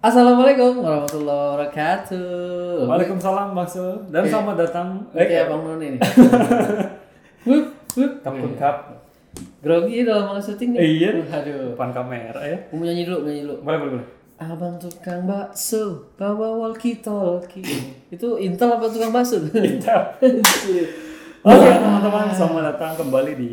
Assalamualaikum warahmatullahi wabarakatuh. Waalaikumsalam Bang Sul dan Oke. selamat datang Oke, eh, Bang Nun ini. Wup, wup. Kapun Cup Grogi dalam manga syuting nih. Iya. Aduh. depan kamera ya. Mau nyanyi dulu, nyanyi dulu. Boleh boleh boleh. Abang tukang bakso, bawa walkie talkie. Itu Intel apa tukang bakso? Oke teman-teman selamat datang kembali di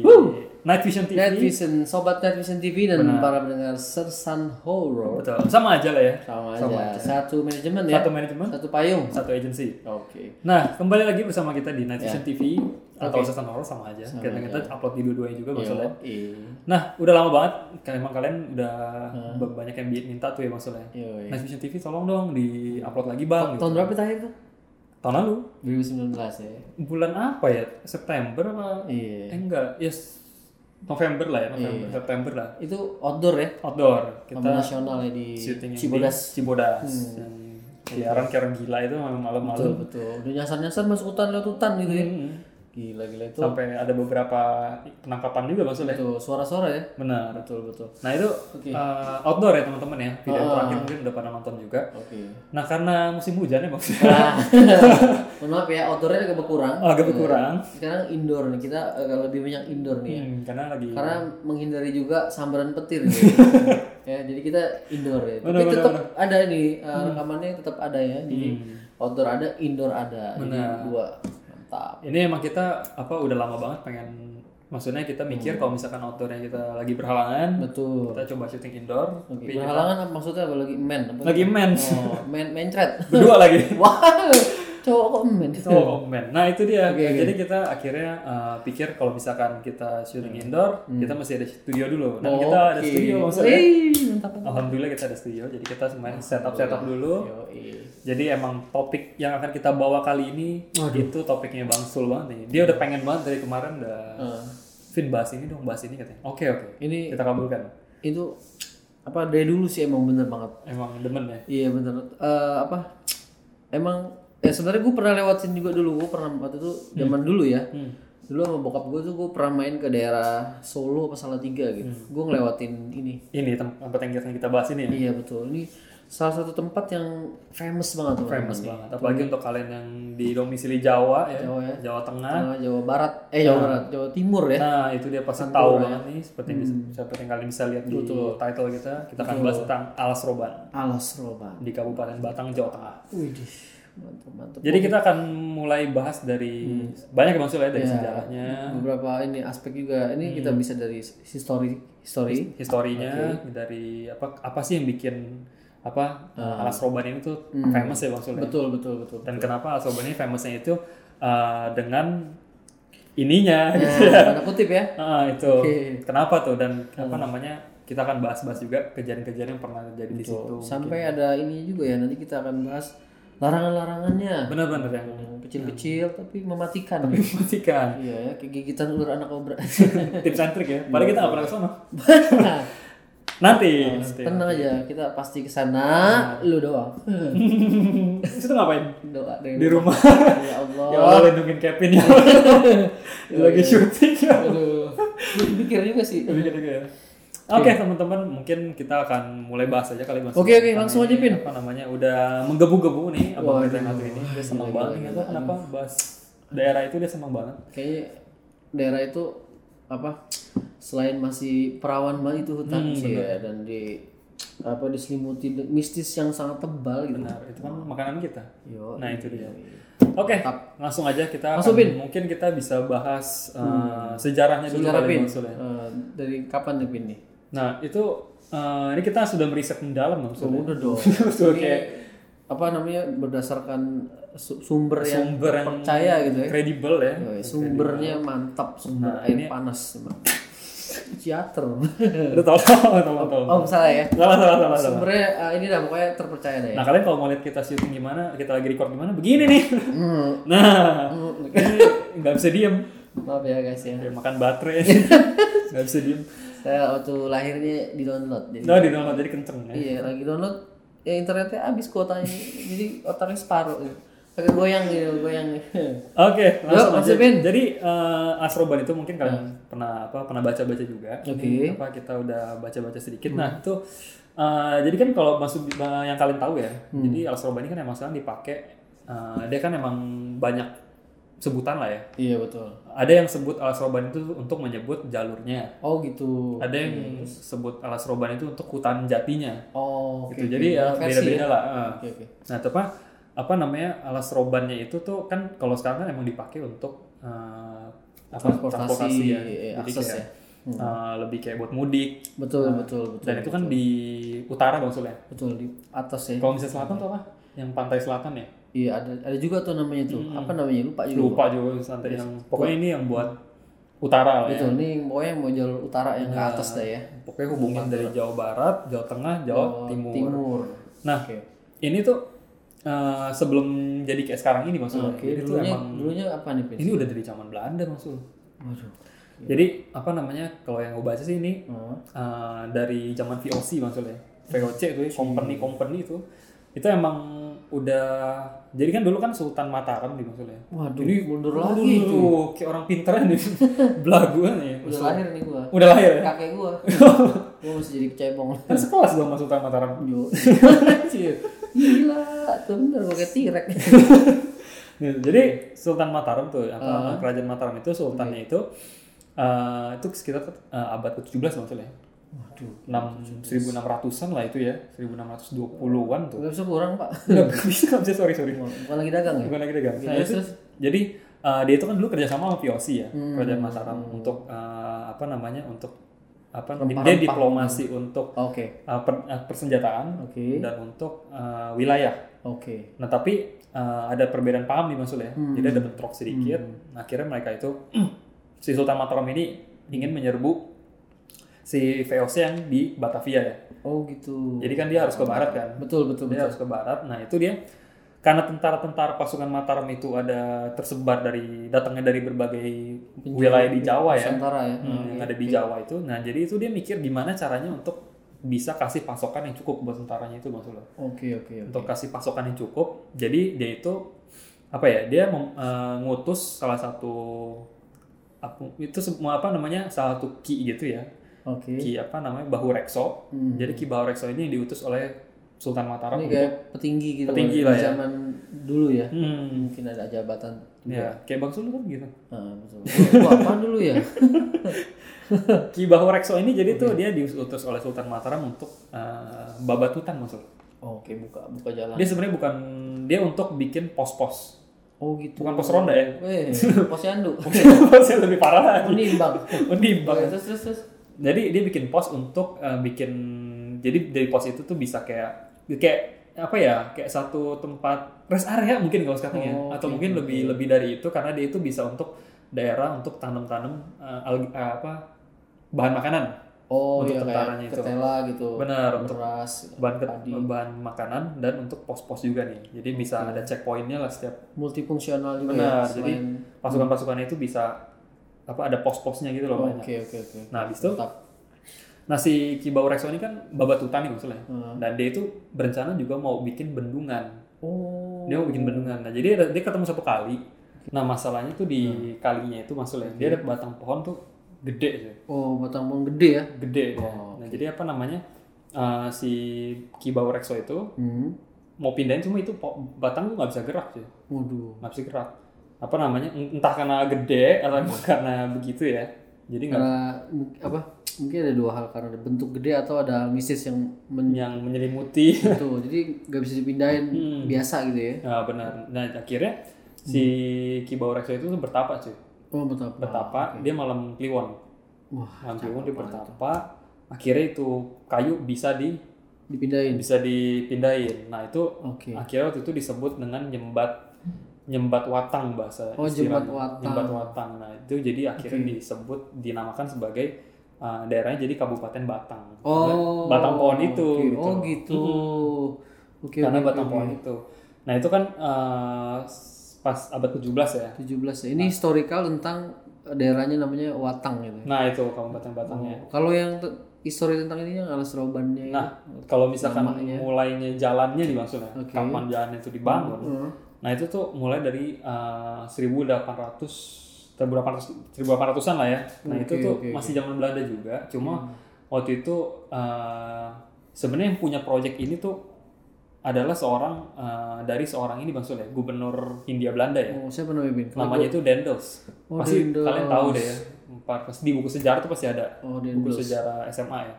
Night Vision TV. Night Vision, sobat Night Vision TV dan para pendengar Sersan Horror. Betul. Sama aja lah ya. Sama aja. Satu manajemen ya. Satu manajemen, Satu payung. satu agency. Oke. Nah kembali lagi bersama kita di Night Ya. Vision TV atau Season Horror sama aja. kita kita upload di dua-duanya juga Bang Sul ya. Iya. Nah udah lama banget. Kan emang kalian udah banyak yang minta tuh ya Bang Sul ya. Iya. Night Vision TV tolong dong di upload lagi bang. gitu. Tahun berapa terakhir tuh? Tahun lalu. 2019 ya. bulan apa ya September apa Iya. eh, enggak yes November lah ya November September lah Itu outdoor ya? outdoor Kita nasional ya di Cibodas. di Cibodas yang siaran siaran gila itu Betul, malam-malam betul. Udah nyasar-nyasar masuk hutan lewat hutan gitu ya. Hmm. Gila, gila itu. sampai ada beberapa penangkapan juga maksudnya Itu suara-suara ya. benar Betul, betul. nah itu uh, outdoor ya teman-teman ya video terakhir mungkin udah pada nonton juga Oke. nah karena musim hujan ya maksudnya Nah, mohon maaf ya, outdoornya agak berkurang. oh, agak berkurang Sekarang indoor nih, kita agak lebih banyak indoor nih ya. Hmm, karena lagi Karena menghindari juga sambaran petir gitu. ya, jadi kita indoor ya. Tapi tetap ada nih uh, rekamannya tetap ada ya. Jadi outdoor ada, indoor ada. Jadi dua. Mantap. ini emang kita apa udah lama banget pengen maksudnya kita mikir kalau misalkan outdoornya kita lagi berhalangan Betul. kita coba syuting indoor Oke, Berhalangan apa maksudnya apa lagi men? Apa? lagi mens Oh, men mencret. berdua lagi Wah, cowok kok men? oh men nah itu dia. Jadi kita akhirnya uh, pikir kalau misalkan kita syuting indoor kita masih ada studio dulu. Dan kita ada studio maksudnya mantap. alhamdulillah kita ada studio. Jadi kita main setup setup dulu. Yoi. jadi emang topik yang akan kita bawa kali ini itu topiknya bang Sul banget nih. Dia udah pengen banget dari kemarin udah Eh, Vin bahas ini dong bahas ini katanya. Oke oke. Ini kita kabulkan. Itu apa dari dulu sih emang bener banget. emang demen ya? Iya bener. Eh, apa? Emang ya sebenarnya gue pernah lewatin juga dulu. Gue pernah waktu itu zaman dulu ya. Dulu sama bokap gue tuh gue pernah main ke daerah Solo apa Salatiga gitu. Gue ngelewatin ini. ini tempat yang kita bahas ini ya Iya betul. Ini salah satu tempat yang famous banget tuh. famous banget apalagi untuk kalian yang di domisili Jawa ya Jawa ya. Jawa Tengah Tengah Jawa Barat, eh Jawa Barat, Jawa Timur ya. nah itu dia pasti tahu banget nih seperti yang bisa, seperti yang kalian bisa lihat di title kita kita akan bahas tentang Alas Roban Alas Roban. di Kabupaten Batang Jawa Tengah Widih, mantap mantap. jadi kita akan mulai bahas dari banyak ya dari sejarahnya. Beberapa ini aspek juga. Ini kita bisa dari history history. historinya dari apa apa sih yang bikin apa Alas Roban ini tuh famous ya maksudnya. Betul betul betul. dan kenapa Alas Roban ini famousnya itu uh, dengan ininya. Gitu Nah, tanda kutip ya. Ah, itu. Oke. kenapa tuh? Dan apa namanya kita akan bahas-bahas juga kejadian-kejadian yang pernah terjadi di situ. Sampai ada ini juga ya. Nanti kita akan bahas larangan-larangannya. benar-benar Yang kecil-kecil tapi mematikan. mematikan Iya ya, kayak gigitan ular anak kobra. tips and trick ya padahal kita nggak pernah ke sana nanti nanti. Tenang aja, kita pasti ke sana. Lu doang. itu ngapain Doa dari di rumah Ya Allah. ya Allah lindungin Kevin ya lagi syuting ya Aduh. Pikir juga sih. Gitu-gitu ya. Oke teman-teman mungkin kita akan mulai bahas aja kali mas. Oke, oke, langsung aja, Pin. Apa namanya udah menggebu-gebu nih abang kita yang satu ini dia senang banget nih apa kenapa bahas daerah itu dia senang banget. Kayaknya daerah itu apa selain masih perawan banget itu hutan sih ya dan di apa diselimuti mistis yang sangat tebal gitu. Benar itu kan makanan kita. Yo. Nah itu dia. Oke langsung aja kita akan- Langsung, Pin. mungkin kita bisa bahas uh, sejarahnya dulu Sejarah kali Pin. Ya. Eh, dari kapan nih Pin nih? Nah itu uh, ini kita sudah meriset mendalam Sul. Oh, udah dong. Ini kayak apa namanya berdasarkan su- sumber yang sumber yang percaya gitu ya. kredibel ya. Yoi, sumbernya mantap, sumber air panas emang. Teater. Udah tahu tahu tahu. oh, salah ya. Salah salah salah. Sumbernya eh, ini dah pokoknya terpercaya deh. Nah kalian kalau mau lihat kita syuting gimana, kita lagi record gimana, begini nih. Hmm. Nah, ini nggak bisa diem. Maaf ya guys ya. Ya, makan baterai, nggak bisa diem. Saya waktu lahirnya di download. Jadi Nah di download jadi kenceng ya. iya lagi download ya internetnya habis kuotanya. jadi otaknya separuh. Gitu. Pakai goyang gitu, goyang. Oke, langsung aja. masukin. Jadi eh, Asroban itu mungkin kalian pernah apa pernah baca-baca juga. Oke. Apa kita udah baca-baca sedikit. Nah, itu eh, jadi kan kalau masuk eh, yang kalian tahu ya, Hmm. jadi alas roban ini kan emang sekarang dipakai. eh, dia kan emang banyak sebutan lah ya. Iya betul. Ada yang sebut alas roban itu untuk menyebut jalurnya. Oh gitu. Ada yang sebut alas roban itu untuk hutan jatinya. Oh oke. gitu. Jadi ya beda-beda lah. eh. Oke oke. Nah, apa apa namanya alas robannya itu tuh kan kalau sekarang kan emang dipakai untuk eh, apa Transportasi, ya. eh, Jadi akses kayak, ya. Hmm. eh, lebih kayak buat mudik. Betul betul betul. Dan itu kan di utara bang Sul ya. betul di atas ya. Kalau misalnya selatan tuh apa? Yang pantai selatan ya? Iya ada ada juga tuh namanya tuh. Apa namanya lupa juga. Lupa juga santai yang pokoknya ini yang buat utara lah ya. Betul. Ini pokoknya mau jalur utara yang ke atas dah ya. Pokoknya hubungin dari Jawa Barat, Jawa Tengah, Jawa Oh, Timur. Timur. Nah, Oke. ini tuh eh, sebelum jadi kayak sekarang ini maksudnya. Jadi tuh Dulunya emang dulunya apa nih ini udah dari zaman Belanda maksud. Waduh. Jadi apa namanya kalau yang gue baca sih ini Oh. eh, dari zaman VOC maksudnya. VOC itu ya, company company itu itu emang udah jadi kan dulu kan Sultan Mataram di maksudnya. Waduh, Ini mundur lagi itu. kayak orang pinteran nih. Belaguan ya. Udah lahir nih gua. Udah lahir ya. Kakek gua. gua masih jadi cebong. Kan sekelas dong sama Sultan Mataram. Yo. Gila, tuh bener pakai tirek. Nih, jadi Sultan Mataram tuh apa kerajaan Mataram itu sultannya itu eh, itu sekitar eh, abad ke-17 maksudnya. Waduh. 6 1600-an lah itu ya. 1620-an tuh. Gak bisa kurang, Pak. Enggak bisa, nggak bisa sorry sorry. Bukan lagi dagang ya? Bukan lagi dagang. Nah, itu- jadi eh, dia itu kan dulu kerjasama sama VOC ya, Hmm. kerajaan Mataram untuk eh, apa namanya untuk apa Rempah-rempah. dia diplomasi untuk Oke. eh, per- eh, persenjataan Oke. dan untuk eh, wilayah. Oke. Nah tapi eh, ada perbedaan paham nih maksudnya. Hmm. Jadi ada bentrok sedikit. Nah, akhirnya mereka itu si Sultan Mataram ini ingin menyerbu si VOC yang di Batavia ya. Oh gitu. Jadi kan dia harus ke barat kan. Betul, betul, Dia betul. harus ke barat. Nah itu dia karena tentara-tentara pasukan Mataram itu ada tersebar dari datangnya dari berbagai wilayah di Jawa ya, Nusantara ya. Hmm, yang ada di Jawa itu. Nah jadi itu dia mikir gimana caranya untuk bisa kasih pasokan yang cukup buat tentaranya itu maksudnya. Oke, oke, oke. Untuk kasih pasokan yang cukup. Jadi dia itu apa ya? Dia mem- eh, ngutus salah satu apa itu semua apa namanya salah satu ki gitu ya Oke. ki apa namanya Bahu Rekso Hmm. jadi ki Bahu Rekso ini yang diutus oleh Sultan Mataram Ini untuk kayak petinggi gitu. Petinggi lah ya. Zaman dulu ya. hmm, Mungkin ada jabatan. ya kayak Bang Sulu kan gitu Ah, betul. Apaan dulu ya? Ki Bahu Rekso ini jadi tuh dia diutus oleh Sultan Mataram untuk uh, babatutan maksud Oke, buka buka jalan. dia sebenarnya bukan dia untuk bikin pos-pos Oh gitu. bukan pos ronda ya Eh, posyandu. posnya lebih parah lagi Menimbang. menimbang Oke, terus terus terus. Jadi dia bikin pos untuk uh, bikin jadi dari pos itu tuh bisa kayak kayak apa ya kayak satu tempat rest area mungkin kalau sekarang ya Oh, atau oke, mungkin lebih lebih dari itu karena dia itu bisa untuk daerah untuk tanam-tanam uh, algi- uh, apa bahan makanan Oh Untuk iya tentaranya kayak itu. ketela gitu. benar untuk Beras. bahan padi. bahan makanan dan untuk pos-pos juga nih jadi bisa ada checkpointnya lah setiap multifungsional juga benar ya. jadi pasukan-pasukannya itu bisa apa ada pos-posnya gitu loh Oh, banyak Oke oke oke. nah habis itu. Nah si Ki Bau Rekso ini kan babatutan nih maksudnya. Hmm. Dan dia itu berencana juga mau bikin bendungan. Oh. Dia mau bikin bendungan. Nah jadi dia ketemu satu kali. Nah masalahnya tuh di Hmm. kalinya itu maksudnya. Dia ada batang pohon tuh gede sih. Oh batang pohon gede ya. Gede. Oh, Nah jadi apa namanya eh, si Ki Bau Rekso itu Hmm. mau pindahin cuma itu batang tuh nggak bisa gerak sih. Waduh. Nggak bisa gerak. Apa namanya entah karena gede atau karena begitu ya. Jadi nggak apa? Mungkin ada dua hal karena ada bentuk gede atau ada mistis yang men yang menyelimuti itu. Jadi nggak bisa dipindahin Hmm. biasa gitu ya. Nah benar. Nah akhirnya si Ki Bau Rekso itu bertapa cuy. Oh betapa. Bertapa dia malam kliwon. Wah. Malam kliwon dia bertapa. Akhirnya itu kayu bisa di Dipindahin. bisa dipindahin. Nah itu Oke. akhirnya waktu itu disebut dengan nyembat nyembat watang bahasa Oh, istilahnya. jembat watang. Nyembat watang. Nah itu jadi akhirnya disebut dinamakan sebagai uh, daerahnya jadi Kabupaten Batang. Oh. batang pohon itu. oke. gitu. Oh gitu. Oke. Karena oke, batang oke, pohon itu. Nah itu kan uh, pas abad ke-17 ya. 17 ya. Ini historical tentang daerahnya namanya Watang gitu. ya. Nah itu Kabupaten Batangnya. Kalau yang histori tentang ini yang alas robannya Nah, kalau misalkan Namanya. mulainya jalannya nih maksudnya, Oke. kapan jalan itu dibangun. Hmm. Nah, itu tuh mulai dari uh, 1800 1800 1800-an lah ya. Nah, itu Oke, tuh Hmm. masih zaman Belanda juga, cuma waktu itu uh, sebenarnya yang punya project ini tuh adalah seorang eh, dari seorang ini Bang Sul ya, gubernur Hindia Belanda ya. Oh, siapa namanya Bin? Namanya itu Dendels. Oh, pasti Dendels. kalian tahu deh ya. Pas pas di buku sejarah tuh pasti ada. Oh, buku sejarah SMA ya.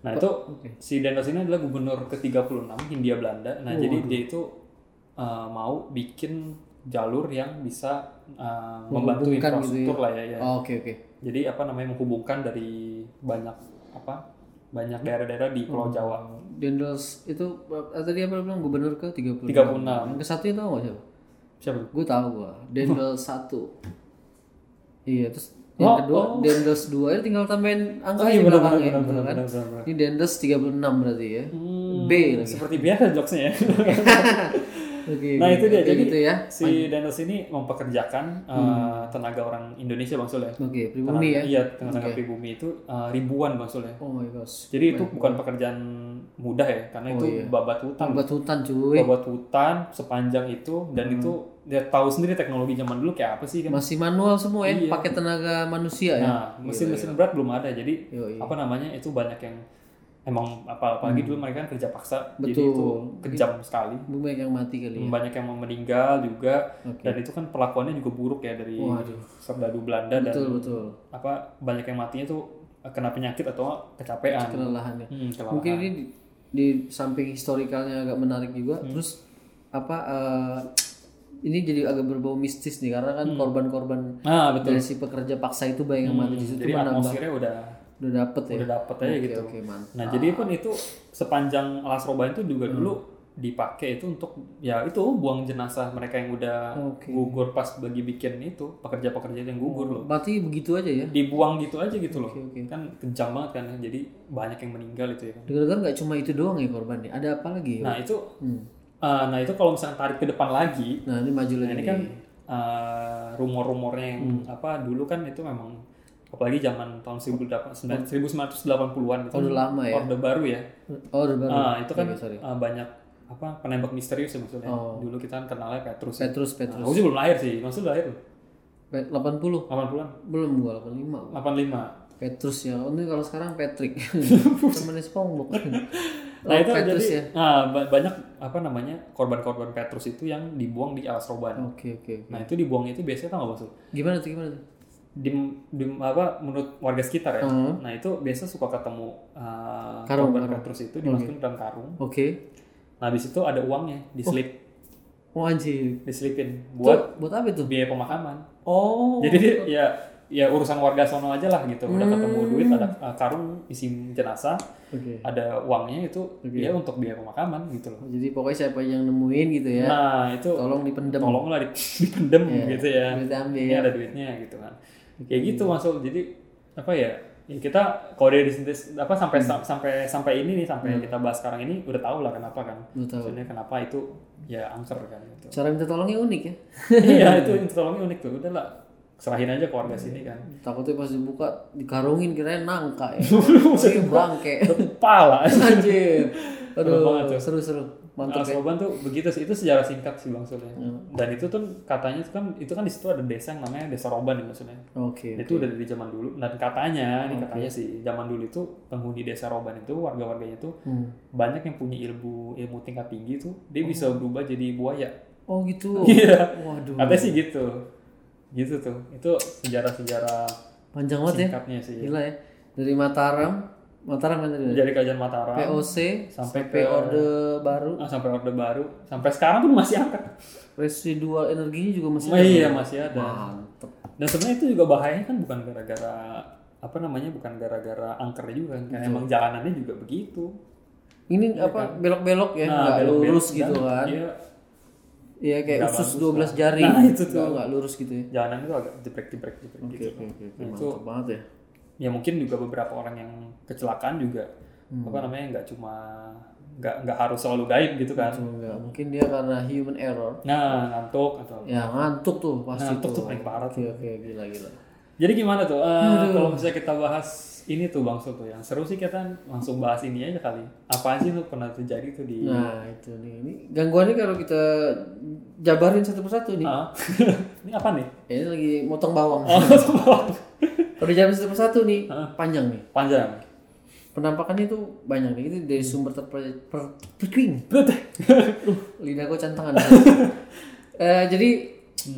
Nah, itu Oke. si Dendels ini adalah gubernur ke-36 Hindia Belanda. Nah, jadi dia itu eh, mau bikin jalur yang bisa eh, membantu Menghubungkan gitu infrastruktur lah ya, ya. Oh, Oke oke. Jadi apa namanya menghubungkan dari banyak apa? Banyak daerah-daerah di Pulau Jawa. Dendels itu eh, tadi apa bilang gubernur ke 36. 36. Yang ke satu itu gak siapa? Siapa? Gue tahu gua. Dendels satu. Iya, terus Oh, yang kedua Dendels 2 itu tinggal tambahin angka iya, di benar, belakangnya benar, gitu benar, kan. benar, benar, benar. Ini Dendels 36 berarti ya. Hmm, B lagi. Seperti biasa jokesnya ya. Oke. nah itu dia. Jadi gitu ya. si Daniels ini mempekerjakan eh, tenaga orang Indonesia bang Sul ya. Oke, pribumi ya. Iya tenaga pribumi itu eh, ribuan bang Sul ya. Oh my gosh. Jadi itu bukan pekerjaan mudah ya, karena Oh, itu iya. babat hutan, Obat hutan cuy. babat hutan sepanjang itu dan Hmm. itu dia tahu sendiri teknologi zaman dulu kayak apa sih kan. Masih manual semua ya, Iya. pakai tenaga manusia ya. Nah mesin-mesin berat belum ada, jadi Yo, iya. apa namanya itu banyak yang emang apa apalagi dulu mereka kan kerja paksa, jadi Hmm. Betul. itu kejam sekali. Banyak yang mati kali ya. banyak yang meninggal juga Oke. dan itu kan perlakuannya juga buruk ya dari Waduh. serdadu Belanda dan Betul betul. apa banyak yang matinya tuh kena penyakit atau kecapean Kelelahannya. hmm, kelelahan. Mungkin ini di, di samping historikalnya agak menarik juga. Hmm. Terus apa eh, ini jadi agak berbau mistis nih karena kan korban-korban ah betul dari si pekerja paksa itu banyak yang mati di situ jadi menambah atmosfernya udah udah dapet ya. udah dapet aja gitu Oke, mantap. nah jadi pun itu sepanjang alas roban itu juga dulu dipakai itu untuk ya itu buang jenazah mereka yang udah Oke. gugur pas bagi bikin itu pekerja-pekerja yang gugur loh Mati begitu aja ya. dibuang gitu aja gitu loh Oke, oke. kan kejam banget kan ya. jadi banyak yang meninggal itu ya kan Dengar-dengar nggak cuma itu doang ya korbannya. Ada apa lagi? ya? Nah itu, Hmm. eh, nah itu kalau misalnya tarik ke depan lagi, Nah ini maju nah lagi. ini kan eh, rumor-rumornya yang Hmm. apa dulu kan itu memang apalagi zaman tahun 1980 1980-an itu Oh, udah lama ya? orde baru ya. Oh udah baru. Ah, itu kan Oke, sorry. eh, banyak apa penembak misterius ya maksudnya. Oh. Dulu kita kan kenalnya Petrus. ya. Petrus Petrus. Nah, aku sih belum lahir sih, maksud lahir Pe- 80 80-an, belum gua 85 85. Petrus ya oh, ini kalau sekarang Patrick temennya SpongeBob Nah Oh, itu Petrus jadi ya nah, ba- banyak apa namanya korban-korban Petrus itu yang dibuang di alas roban. oke oke oke. Nah itu dibuang itu biasanya tau nggak maksud? gimana tuh gimana tuh di, di apa menurut warga sekitar ya. Hmm. Nah, itu biasa suka ketemu uh, Karung, korban karung. Petrus itu dimasukin ke dalam karung. oke Nah, habis itu ada uangnya diselip, oh anjir diselipin buat buat buat apa itu biaya pemakaman. oh Jadi dia ya ya urusan warga sono aja lah gitu. Udah Hmm. ketemu duit ada uh, karung isi jenazah, oke ada uangnya itu dia untuk biaya pemakaman gitu loh. jadi pokoknya siapa yang nemuin gitu ya Nah, itu tolong dipendem tolonglah di- dipendem gitu ya. Duitnya ambil Ini ada duitnya gitu kan. Kayak gitu masuk. Jadi apa ya? Ya kita kalau dari disintes apa sampai Hmm. sampai sampai ini nih sampai kita bahas sekarang ini udah tahu lah kenapa kan. Maksudnya kenapa itu ya angker kan gitu. cara minta tolongnya unik ya iya itu tolongnya unik tuh. Udah lah serahin aja ke warga sini kan. takutnya pas dibuka dikarungin kirain nangka ya bangke Kepala. anjir aduh tuh. Mantap Alas ya Roban tuh begitu sih itu sejarah singkat sih bang Sul. Hmm. Dan itu tuh katanya itu kan itu kan di situ ada desa yang namanya desa Roban ya maksudnya. oke Itu udah dari zaman dulu dan katanya, ini katanya sih zaman dulu itu penghuni desa Roban itu warga-warganya itu Hmm. banyak yang punya ilmu ilmu tingkat tinggi tuh dia bisa berubah jadi buaya. oh gitu Iya. waduh Katanya sih gitu. Gitu tuh. Itu sejarah-sejarah panjang banget ya singkatnya sih. Gila ya. Dari Mataram, Mataram kan tadi. Dari kerajaan Mataram POC sampai sampai ke- Orde Baru, ah, sampai Orde Baru, sampai sekarang pun masih angkat. residual energinya juga masih Oh, ada. iya masih ada. Mantep. Dan sebenarnya itu juga bahayanya kan bukan gara-gara apa namanya bukan gara-gara angkernya juga kan, karena emang jalanannya juga begitu. Ini apa belok-belok ya, Nah, nggak belok-belok lurus gitu kan. Dia Iya kayak nggak usus bagus 12 jari. Nah, itu tuh. Nggak- nggak lurus gitu ya. jalanan itu agak jebrek-jebrek jebrek Oke gitu. oke oke, oke. Nah, itu banget ya. Ya mungkin juga beberapa orang yang kecelakaan juga Hmm. apa namanya nggak cuma nggak nggak harus selalu gaib gitu kan. Cuma nggak mungkin dia karena human error. Nah ngantuk atau Ya ngantuk tuh pasti Ngantuk tuh. tuh paling parah Oke oke gila gila. Jadi gimana tuh? Eh, kalau misalnya kita bahas ini tuh Bang Sul tuh yang seru sih kita langsung bahas ini aja kali. Apa sih tuh pernah terjadi tuh di Nah itu nih, ini gangguannya kalau kita jabarin satu persatu nih. Ah. ini apa nih? Ini lagi motong bawang. Oh, Kalau dijabarin satu persatu nih, panjang nih. panjang. penampakannya itu banyak nih itu dari sumber terpercaya per, uh, lidah gue cantangan Eh, jadi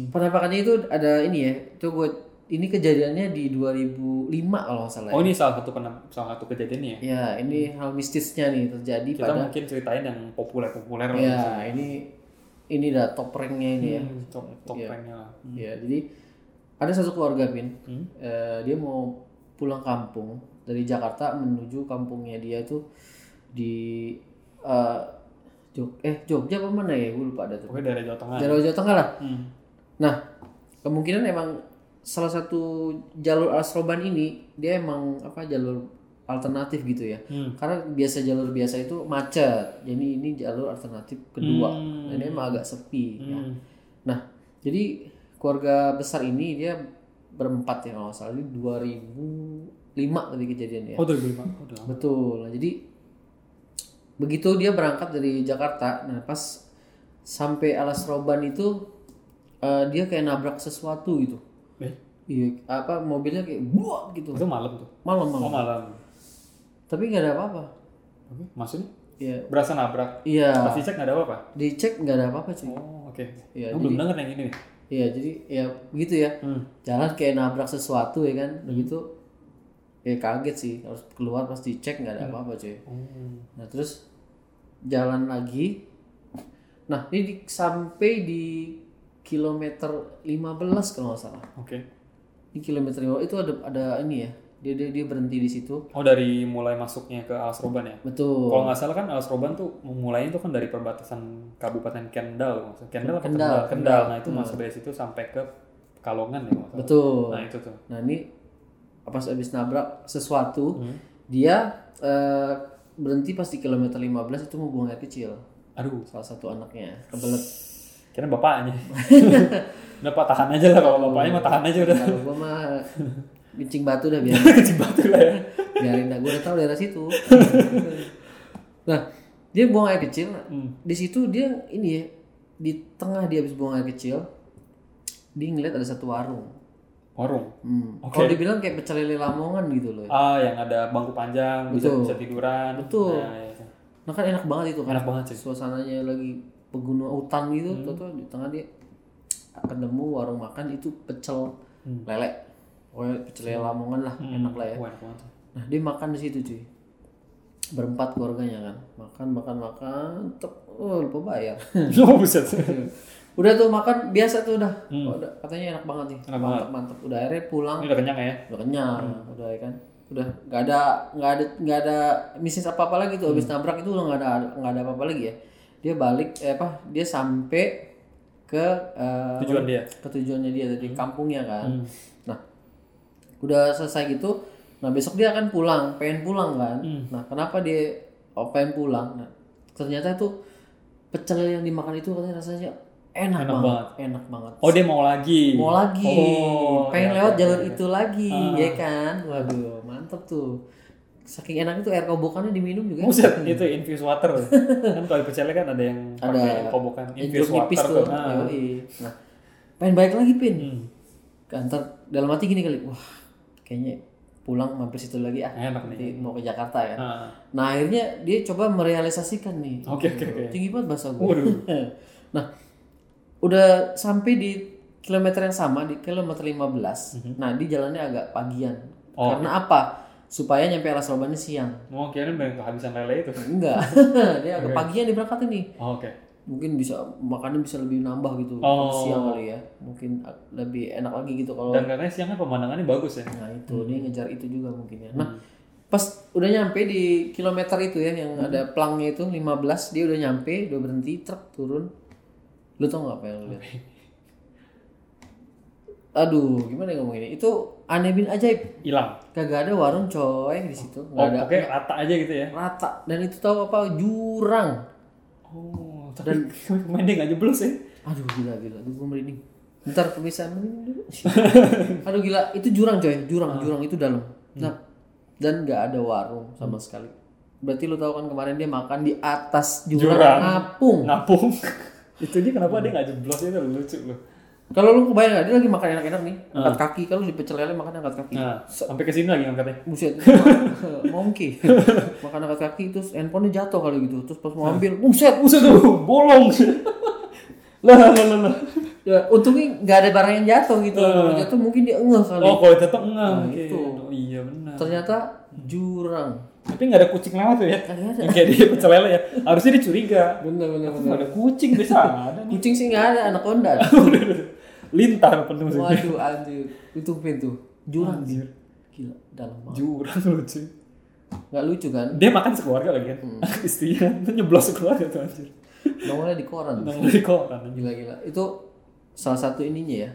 penampakannya itu ada ini ya itu gue ini kejadiannya di 2005 kalau nggak salah ya. Oh ini salah satu penam, salah satu kejadiannya ya. ya ini hal mistisnya nih terjadi Kita pada mungkin ceritain yang populer-populer ya ini ini dah top ranknya ini ya Hmm, top top Iya. ranknya lah. Ya, jadi ada satu keluarga pin, Hmm. Eh, dia mau pulang kampung dari Jakarta menuju kampungnya dia itu di eh, Jog eh Jogja apa mana ya? Gue lupa ada tuh. Pokoknya dari Jawa Tengah. Jawa Jawa Tengah lah. Hmm. Nah, kemungkinan emang salah satu jalur Asroban ini dia emang apa jalur alternatif gitu ya. Hmm. Karena biasa jalur biasa itu macet. Jadi ini jalur alternatif kedua. Hmm. Dan ini emang agak sepi. ya. Hmm. Nah, jadi keluarga besar ini dia berempat ya kalau salah ini 2005 tadi kejadiannya. Oh 2005. Oh, udah. Betul. Nah, jadi begitu dia berangkat dari Jakarta, nah pas sampai Alas Roban itu eh, dia kayak nabrak sesuatu gitu. Eh, Iya, apa mobilnya kayak buat gitu. itu malam tuh. Malam Oh malam. malam. Tapi nggak ada apa-apa. Oke. Maksudnya Iya. berasa nabrak. Iya. Pas dicek nggak ada apa-apa. Dicek nggak ada apa-apa cuy. Oh oke. Iya, Aku belum denger yang ini nih. Iya, jadi ya begitu ya. Hmm. jalan kayak nabrak sesuatu ya kan begitu ya kaget sih harus keluar pas dicek nggak ada apa-apa cuy Oh. nah terus jalan lagi nah ini di- sampai di kilometer 15 kalau nggak salah Oke. di kilometer 15 itu ada ada ini ya dia dia, dia berhenti di situ Oh dari mulai masuknya ke Alas Roban ya? betul Kalau nggak salah kan Alas Roban tuh mulainya tuh kan dari perbatasan Kabupaten Kendal, maksudnya Kendal apa Kendal, Kendal? Kendal. Nah itu masuk dari situ sampai ke Pekalongan ya. maksudnya. betul Nah itu tuh. nah ini pas habis nabrak sesuatu Hmm. dia eh, berhenti pas di kilometer 15 itu mau buang air kecil Aduh, salah satu anaknya kebelet kira bapaknya. udah pak tahan aja lah kalau bapaknya mah tahan aja udah. Kalau gua mah bincing batu dah biar Kecil batu lah ya. biarin dah gua udah tahu daerah situ. nah, dia buang air kecil. Hmm. Di situ dia ini ya di tengah dia habis buang air kecil, dia ngeliat ada satu warung. Warung. Hmm. Oke. Kalau dibilang kayak pecel lele Lamongan gitu loh. Ah yang ada bangku panjang, bisa Betul. bisa tiduran. Betul. Nah, iya. Nah kan enak banget itu kan. Enak banget sih. Suasananya lagi pegunungan hutan gitu, Hmm. tuh di tengah dia ketemu warung makan itu pecel Hmm. lele. Pokoknya pecel lele Lamongan lah, enak lah ya. Banget. Nah dia makan di situ cuy berempat keluarganya kan makan makan makan tek oh lupa bayar Oh buset. udah tuh makan biasa tuh udah Oh, udah katanya enak banget nih Hmm. Enak mantap mantap udah akhirnya pulang Ini udah kenyang ya? udah kenyang Hmm. udah ya kan udah nggak ada nggak ada nggak ada bisnis apa apa lagi tuh habis Hmm. nabrak itu udah nggak ada nggak ada apa apa lagi ya dia balik eh apa dia sampai ke eh, Tujuan dia. ke tujuannya dia tadi kampungnya kan Hmm. nah udah selesai gitu nah besok dia akan pulang pengen pulang kan Hmm. nah kenapa dia oh, pengen pulang nah, ternyata itu pecel yang dimakan itu katanya rasanya enak, Enak banget. enak banget Oh dia mau lagi. mau lagi Oh, pengen iya, lewat iya, jalur iya. itu lagi Ah. ya kan waduh mantep tuh saking enak itu air kobokannya diminum juga Buset, itu infused water. kan kalau di pecelnya kan ada yang Ada pakai kobokan infused water tuh. Nah. Nah pengen balik lagi pin Hmm. kantor dalam hati gini kali wah kayaknya pulang mampir situ lagi ah Enak nih. nanti mau ke Jakarta ya Nah. nah akhirnya dia coba merealisasikan nih Oke, oke, oke. tinggi banget bahasa gue nah udah sampai di kilometer yang sama di kilometer 15 nah di jalannya agak pagian. Oh. karena apa supaya nyampe alas robannya siang Mau kirain pengen kehabisan lele itu. enggak dia agak pagian diberangkatin nih Oh, Oke. Mungkin bisa makannya bisa lebih nambah gitu Oh. siang kali ya. Mungkin lebih enak lagi gitu kalau Dan katanya siang kan pemandangannya bagus ya. nah itu dia ngejar itu juga mungkin ya. Hmm. nah pas udah nyampe di kilometer itu ya yang Hmm. ada pelangnya itu 15 dia udah nyampe udah berhenti truk turun. Lu tau nggak apa yang lu lihat? Aduh gimana ngomongin ini? Itu aneh bin ajaib. Hilang. kagak ada warung coy di situ. Oh, nggak ada. pokoknya rata aja gitu ya. rata. Dan itu tahu apa? Jurang Main dia nggak jeblos ya. Aduh gila gila, aduh gue merinding. Ntar pemirsa merinding dulu. Aduh gila, itu jurang coy, jurang, jurang itu dalam. Nah, dan nggak ada warung sama sekali. Berarti lu tahu kan kemarin dia makan di atas jurang, Jurang. ngapung. Ngapung. itu dia kenapa dia nggak jeblos itu lucu loh. Kalau lu kebayang nggak dia lagi makan enak-enak nih, angkat kaki. Kalau di pecel lele makan angkat kaki. Nah, sampai ke sini lagi angkatnya. Buset, monkey. makan angkat kaki terus handphonenya jatuh kali gitu. Terus pas mau ambil, buset, Buset tuh, bolong. lah, lah, lah, lah. Ya, untungnya nggak ada barang yang jatuh gitu. Kalau jatuh mungkin dia ngeh kali. Oh, kalau tetap enggak. Nah, Oke. itu. Oh, iya benar. Ternyata jurang. Tapi nggak ada kucing lewat tuh ya? Yang kayak di pecel lele ya. Harusnya dia curiga. Bener. Nggak ada kucing ada nih. Kucing sih nggak ada, anaconda. Lintah penuh sih. Waduh, anjir. Itu pintu. Jurang sih. Gila, dalam banget. Jurang lucu. Nggak lucu kan? Dia makan sekeluarga lagi kan. Istrinya itu nyeblos sekeluarga tuh anjir. Nongolnya di koran. Nongol di koran. Gila-gila. Itu salah satu ininya ya.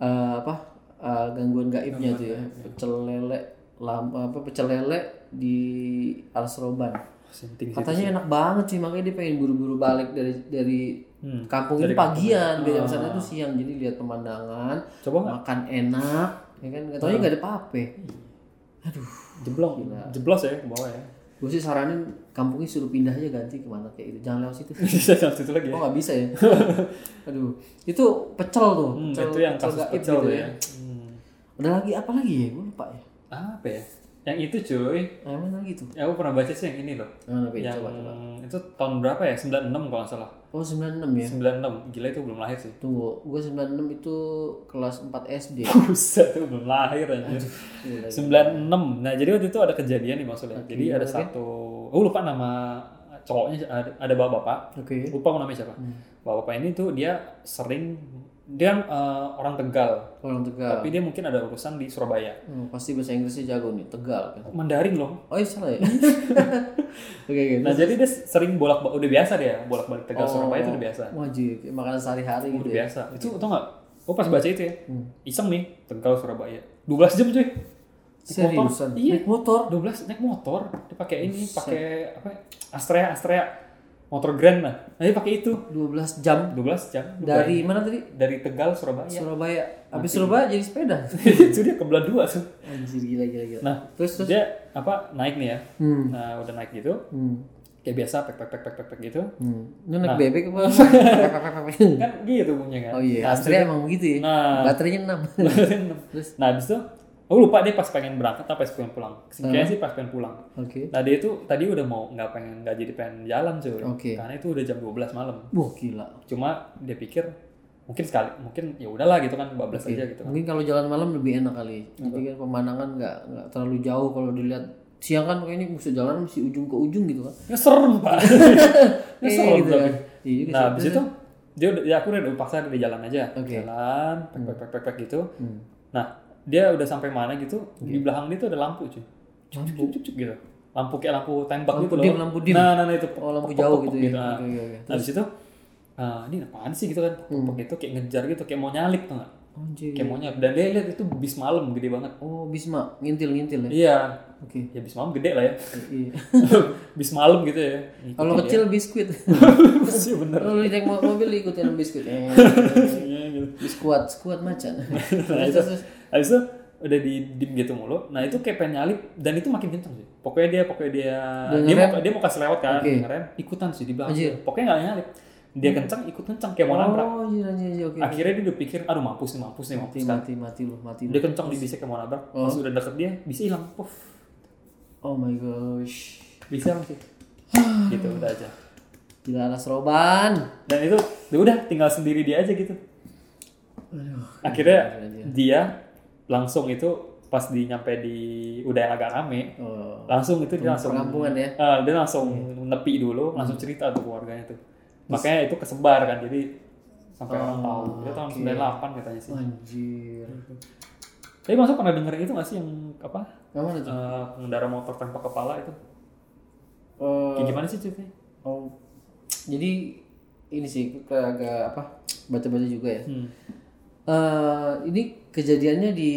Eh, apa? eh, gangguan gaibnya tuh ya. Pecel lele lama apa pecel lele di Alas Roban. Sinting sih. Katanya enak banget sih makanya dia pengen buru-buru balik dari dari Hmm. kampung ini pagian, biar sana itu siang jadi lihat pemandangan, Coba makan enak, ya kan? Katanya nggak ada pape. Aduh, Jeblok. Jeblos ya ke bawah ya. gue sih saranin kampungnya suruh pindah aja ganti ke mana kayak gitu, jangan lewat situ. Bisa situ lagi ya. Oh nggak bisa ya? Aduh, itu pecel tuh, Hmm, pecel, itu yang kasus gaib pecel gitu tuh ya. Hmm. Ada lagi apa lagi ya? Gue lupa ya. Apa ya? Yang itu cuy. Nah, mana lagi tuh? Ya, aku pernah baca sih yang ini loh. Apa yang coba coba. itu tahun berapa ya? 96 kalau nggak salah. Oh 96 ya? 96. Gila itu belum lahir sih. Tunggu, gue 96 itu kelas 4 SD. Buset itu belum lahir aja. Gila. 96. Nah, jadi waktu itu ada kejadian nih maksudnya. jadi ada satu oh lupa nama cowoknya ada, ada bapak-bapak. Oke. Lupa mau namanya siapa. Bapak-bapak ini tuh dia sering dia eh, orang Tegal, Orang Tegal. tapi dia mungkin ada urusan di Surabaya. Hmm, pasti bahasa Inggrisnya jago nih, Tegal kan. Mandarin loh. Oh iya salah ya? Oke oke. Nah, jadi dia sering bolak udah biasa dia bolak-balik Oh. Tegal Surabaya itu udah biasa. Wajib, makanan sehari-hari gitu Udah ya. biasa. Itu tau gak? Oh pas baca itu ya, iseng nih Tegal Surabaya. 12 jam cuy. Motor. Seriusan? Iya. Naik motor? 12 naik motor, dia pakai ini, pakai apa? ya? Astrea, Astrea. Motor Grand lah. Nah, dia pakai itu 12 jam 12 jam dari mana tadi? dari Tegal Surabaya. Surabaya. Habis Surabaya jadi sepeda. itu dia ke belah dua tuh. Anjir gila gila gila. Nah, terus terus. Dia apa naik nih ya. Hmm. Nah, udah naik gitu. Hmm. Kayak biasa pek pek pek pek pek, pek gitu. Hmm. Ini naik bebek apa? Kan gitu bunyinya kan. oh iya, Nah, Astrea emang begitu ya. Nah. Baterainya 6. Terus? Nah, habis itu aku lupa dia pas pengen berangkat apa pas pengen pulang. Kayaknya sih pas pengen pulang. Oke. Nah, dia itu tadi udah mau nggak pengen nggak jadi pengen jalan cuy. Oke. Karena itu udah jam 12 malam. Wah gila. Cuma dia pikir mungkin sekali mungkin ya udahlah gitu kan bablas aja gitu kan. Mungkin kalau jalan malam lebih enak kali. Jadi kan pemandangan nggak nggak terlalu jauh kalau dilihat siang kan kayaknya bisa jalan mesti ujung ke ujung gitu kan. Ya serem, Pak. ya Eh, serem gitu tapi. kan. Iya Nah, sih. habis itu dia udah ya aku udah paksa dia jalan aja. Oke. Jalan, pek pek pek pek, pek gitu. Hmm. Nah, dia udah sampai mana gitu, di belakang dia tuh ada lampu, cuy. Cuk, cuk, cuk, cuk, gitu. Lampu kayak lampu tembak Lampu gitu dim, loh. lampu dim. Nah, nah, nah itu. Oh lampu Pok, jauh pok, gitu pok, ya. Nah, Oke oke oke. Nah, habis itu ah, ini apaan sih gitu kan? Hmm. pok, itu kayak ngejar gitu, kayak mau nyalip tuh nggak? Anjir. Kayak mau nyalip. Dan dia lihat itu bis malam gede banget. Oh Bisma ngintil ngintil ya. Iya. Oke. Ya bis malam gede lah ya. Iya. bis malam gitu ya. Kalau kecil biskuit. sih bener. Kalau naik mo- mobil ikutin biskuit. Eh, Iya, gitu. biskuat, skuat macan. Nah, itu, habis itu udah di dim gitu mulu. Nah itu kayak pengen nyalip dan itu makin kenceng sih. Pokoknya dia pokoknya dia Dia dia, mau dia mau kasih lewat kan, Oke. ngerem ikutan sih di belakang. Anjir. Pokoknya nggak nyalip. Dia kenceng ikut kenceng kayak mau nabrak. Oh iya anjir anjir oke. Akhirnya dia udah pikir, aduh mampus nih mampus nih mampus Mati kan. mati mati lu mati lu. Dia kenceng di bisnya kayak mau nabrak. Oh. Pas udah deket dia bisa hilang. Puff. Oh my gosh. Bisa masih. gitu udah aja. Gila alas roban. Dan itu ya udah tinggal sendiri dia aja gitu. Akhirnya dia langsung itu pas di nyampe di udah agak rame Oh. langsung itu dia langsung Perkampungan ya. Ah, dia langsung nepi dulu langsung cerita tuh keluarganya tuh makanya itu kesebar kan jadi sampai orang tahu dia tahun 98 katanya sih Anjir. tapi masuk pernah denger itu nggak sih yang apa Yang mana tuh? pengendara motor tanpa kepala itu Eh, kayak gimana sih ceritanya oh. Jadi ini sih agak apa? Baca-baca juga ya. hmm. Eh ini kejadiannya di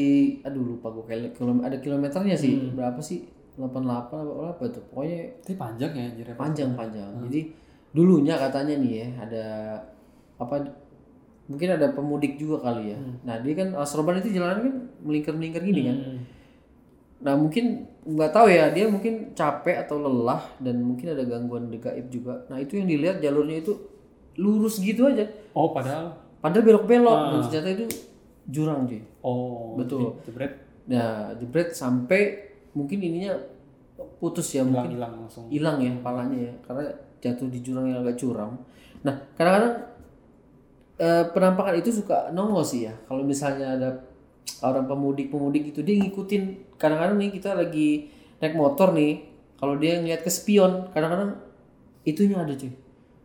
aduh lupa gue kilom- ada kilometernya sih. Berapa sih? 88 apa berapa tuh? Pokoknya tapi panjang ya anjir panjang-panjang. Jadi dulunya katanya nih ya ada apa mungkin ada pemudik juga kali ya. Nah, dia kan Asroban itu jalan kan melingkar-melingkar gini kan. Hmm. Nah, mungkin nggak tahu ya, dia mungkin capek atau lelah dan mungkin ada gangguan gaib juga. Nah, itu yang dilihat jalurnya itu lurus gitu aja. oh padahal padahal belok-belok dan ternyata itu jurang cuy. Oh, Betul. jebret? Nah jebret sampai mungkin ininya putus ya mungkin hilang-hilang langsung. hilang ya palanya ya karena jatuh di jurang yang agak curam. Nah kadang-kadang eh, penampakan itu suka nongol sih ya. Kalau misalnya ada orang pemudik pemudik itu dia ngikutin. Kadang-kadang nih kita lagi naik motor nih kalau dia ngeliat ke spion kadang-kadang itunya ada cuy.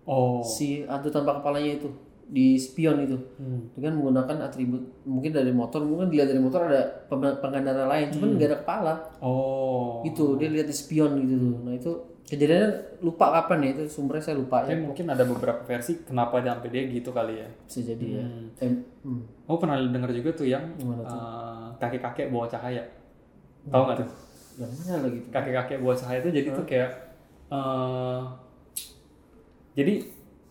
Oh. si hantu tanpa kepalanya itu di spion itu Hmm. dengan menggunakan atribut mungkin dari motor mungkin dilihat dari motor ada pengendara lain cuman nggak ada kepala Oh. gitu dia lihat di spion gitu tuh nah itu kejadiannya lupa kapan ya itu sumbernya saya lupa ya mungkin ada beberapa versi kenapa sampai dia gitu kali ya. bisa jadi ya Eh, hmm. Oh pernah dengar juga tuh yang Gimana eh, kakek-kakek bawa cahaya. Tahu nggak tuh? yang mana lagi tuh Kakek-kakek bawa cahaya itu jadi tuh kayak eh jadi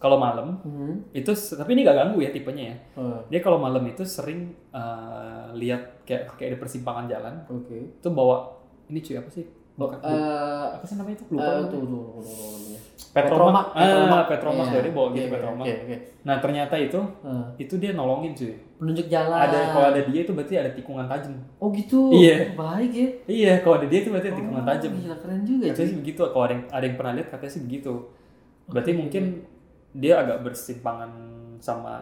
kalau malam hmm. itu tapi ini gak ganggu ya tipenya ya. Oh, Dia kalau malam itu sering eh, lihat kayak kayak di persimpangan jalan oke itu bawa ini cuy apa sih? Bukan, Eh, apa sih namanya itu? Lupa. namanya. tuh tuh, tuh, tuh. Petromak. Petromak. Ah, Petromak Iya. dia bawa gitu Oke, Petromak. oke oke Nah ternyata itu Eh, itu dia nolongin cuy. penunjuk jalan Ada kalau ada dia itu berarti ada tikungan tajam. oh gitu Iya. baik ya Iya, kalau ada dia itu berarti ada tikungan tajam. gila keren juga Katanya sih begitu. Kalau ada yang ada yang pernah lihat katanya sih begitu. Berarti mungkin dia agak bersimpangan sama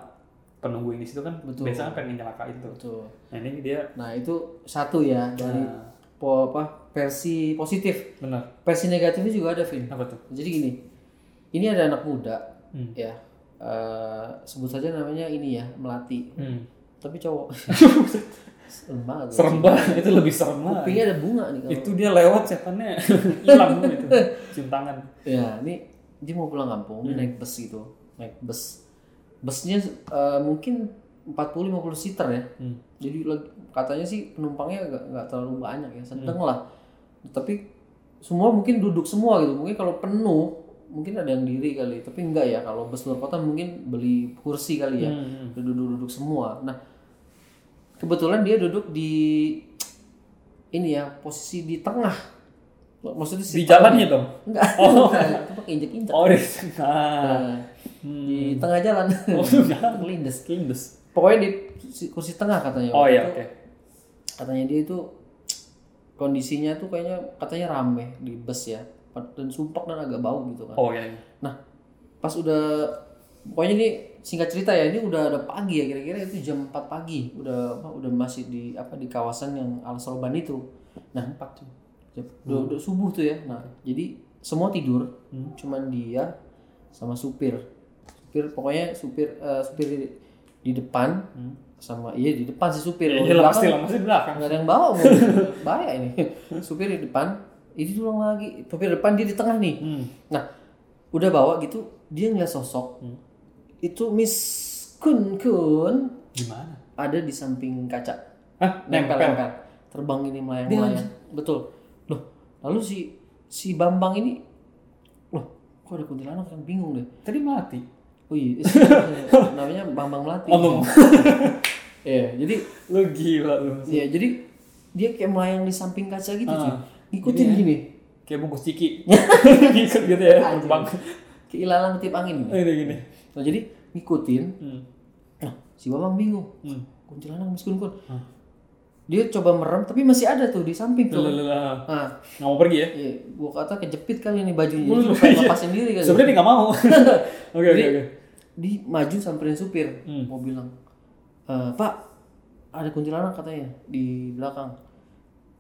penunggu ini situ kan. Betul. Biasanya kan pengen nyelakain tuh. Betul. Nah ini dia nah itu satu ya dari Nah. po, apa versi positif benar. versi negatifnya juga ada Vin Apa tuh? jadi gini ini ada anak muda Hmm. ya eh, sebut saja namanya ini ya melati Hmm. tapi cowok serem banget Serem banget. itu lebih serem banget. kupingnya ada bunga nih kalau Itu dia lewat setannya hilang tuh itu. Cium tangan. ya ini dia mau pulang kampung Hmm. dia naik bus gitu naik bus busnya eh, mungkin 40-50 seater ya Hmm. jadi katanya sih penumpangnya nggak terlalu banyak ya sedang Hmm. lah tapi semua mungkin duduk semua gitu mungkin kalau penuh mungkin ada yang diri kali tapi enggak ya kalau bus luar kota mungkin beli kursi kali ya Hmm. duduk-duduk semua nah kebetulan dia duduk di ini ya posisi di tengah maksudnya Di jalannya dong. enggak enggak itu pakai injek-injek Oh, di tengah. Nah, di tengah jalan Oh, enggak. lindes Kindes. pokoknya di kursi- tengah katanya Oh iya, oke. katanya dia itu kondisinya tuh kayaknya katanya rame di bus ya dan sumpah dan agak bau gitu kan Oh iya. iya. nah pas udah pokoknya ini singkat cerita ya ini udah ada pagi ya kira-kira itu jam 4 pagi udah apa, udah masih di apa di kawasan yang Al Sorban itu nah Empat cuy. Jam- udah, udah subuh tuh ya nah. Jadi semua tidur Hmm. cuman dia sama supir. Supir pokoknya supir eh, supir di, di depan sama iya di depan si supir. Di Iya pasti lah, di belakang. nggak ada yang bawa mau bahaya ini. Supir di depan itu ulang lagi. Supir depan dia di tengah nih. Hmm. nah udah bawa gitu dia ngeliat sosok. Itu Miss Kun Kun. Gimana? ada di samping kaca. Hah? nempel Nempel. terbang ini melayang melayang betul lalu si si Bambang ini loh kok ada kuntilanak kan bingung deh Tadi mati. oh iya namanya Bambang Melati Bambang. Iya, jadi Lu gila lu. ya jadi dia kayak melayang di samping kaca gitu cuy. Ah. Ngikutin gini. Kayak bungkus ciki. Ngikut gitu ya. Terbang. Kayak ilalang tiap angin gitu. Ini gini. Nah, jadi ngikutin. Hmm. Nah, si Bambang bingung. Hmm. Kuntilanak Mas Kun Kun. Dia coba merem tapi masih ada tuh di samping tuh. Lalalala. Nah, Nggak mau pergi ya? iya, gua kata kejepit kali nih bajunya. Iya. Jadi kayak lepas sendiri kali. Sebenarnya nggak mau. Oke oke oke. Di maju samperin supir. Hmm. Mau bilang, "Eh, Pak, ada kuntilanak katanya di belakang.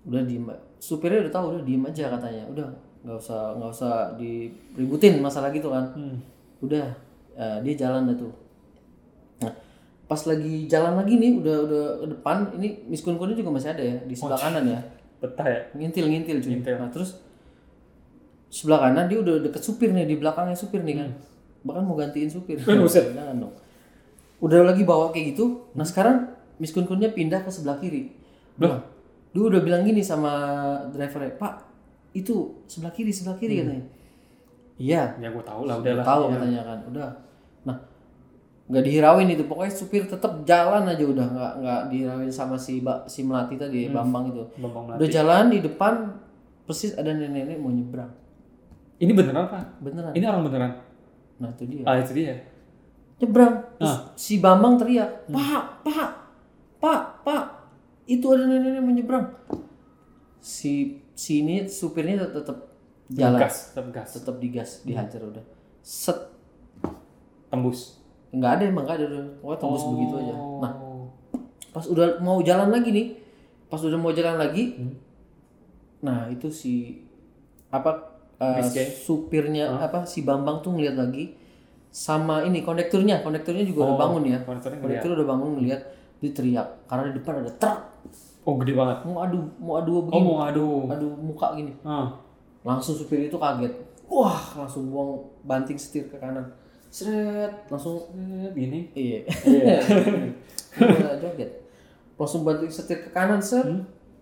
Udah diem. Supirnya udah tahu, udah diem aja katanya. Udah, nggak usah nggak usah diributin masalah gitu kan. Hmm. Udah, eh, dia jalan dah tuh. Pas lagi jalan lagi nih, udah udah ke depan, ini Miss Kun Kunnya juga masih ada ya di sebelah kanan ya. Betah ya. Ngintil ngintil cuy. Ngintil. Nah terus sebelah kanan dia udah deket supir nih di belakangnya supir nih kan. Bahkan mau gantiin supir. Hmm. buset. Jangan dong. Udah lagi bawa kayak gitu. Nah sekarang Miss Kun Kunnya pindah ke sebelah kiri. Nah, dia udah bilang gini sama drivernya, Pak itu sebelah kiri sebelah kiri katanya. Iya. Ya gue tau lah udah lah. Tahu katanya kan. Udah. Nah nggak dihirauin itu pokoknya supir tetap jalan aja udah nggak nggak dihirauin sama si ba, si melati tadi Bambang itu. Bambang Melati. udah jalan di depan persis ada nenek-nenek mau nyebrang. Ini beneran apa? beneran. Ini orang beneran. nah itu dia. Ah itu dia. nyebrang. Terus si Bambang teriak pak pak pak pak itu ada nenek-nenek menyeberang si si ini supirnya tet- tetap jalan. tetap gas. Tetap digas dihajar udah. Set. Tembus nggak ada emang nggak ada. Udah pokoknya tembus begitu aja. Nah Oh. pas udah mau jalan lagi nih pas udah mau jalan lagi Hmm. nah itu si apa eh, Rizky? supirnya apa si Bambang tuh ngeliat lagi sama ini kondekturnya. Kondekturnya juga udah Oh, bangun ya. kondektur udah bangun ngeliat dia teriak. Karena di depan ada truk. Oh gede banget. Mau adu mau adu oh begini mau ngadu adu muka gini. Ah langsung supir itu kaget. Wah langsung buang banting setir ke kanan seret. Langsung Eh, gini. Iya. Udah joget. Langsung banting setir ke kanan set.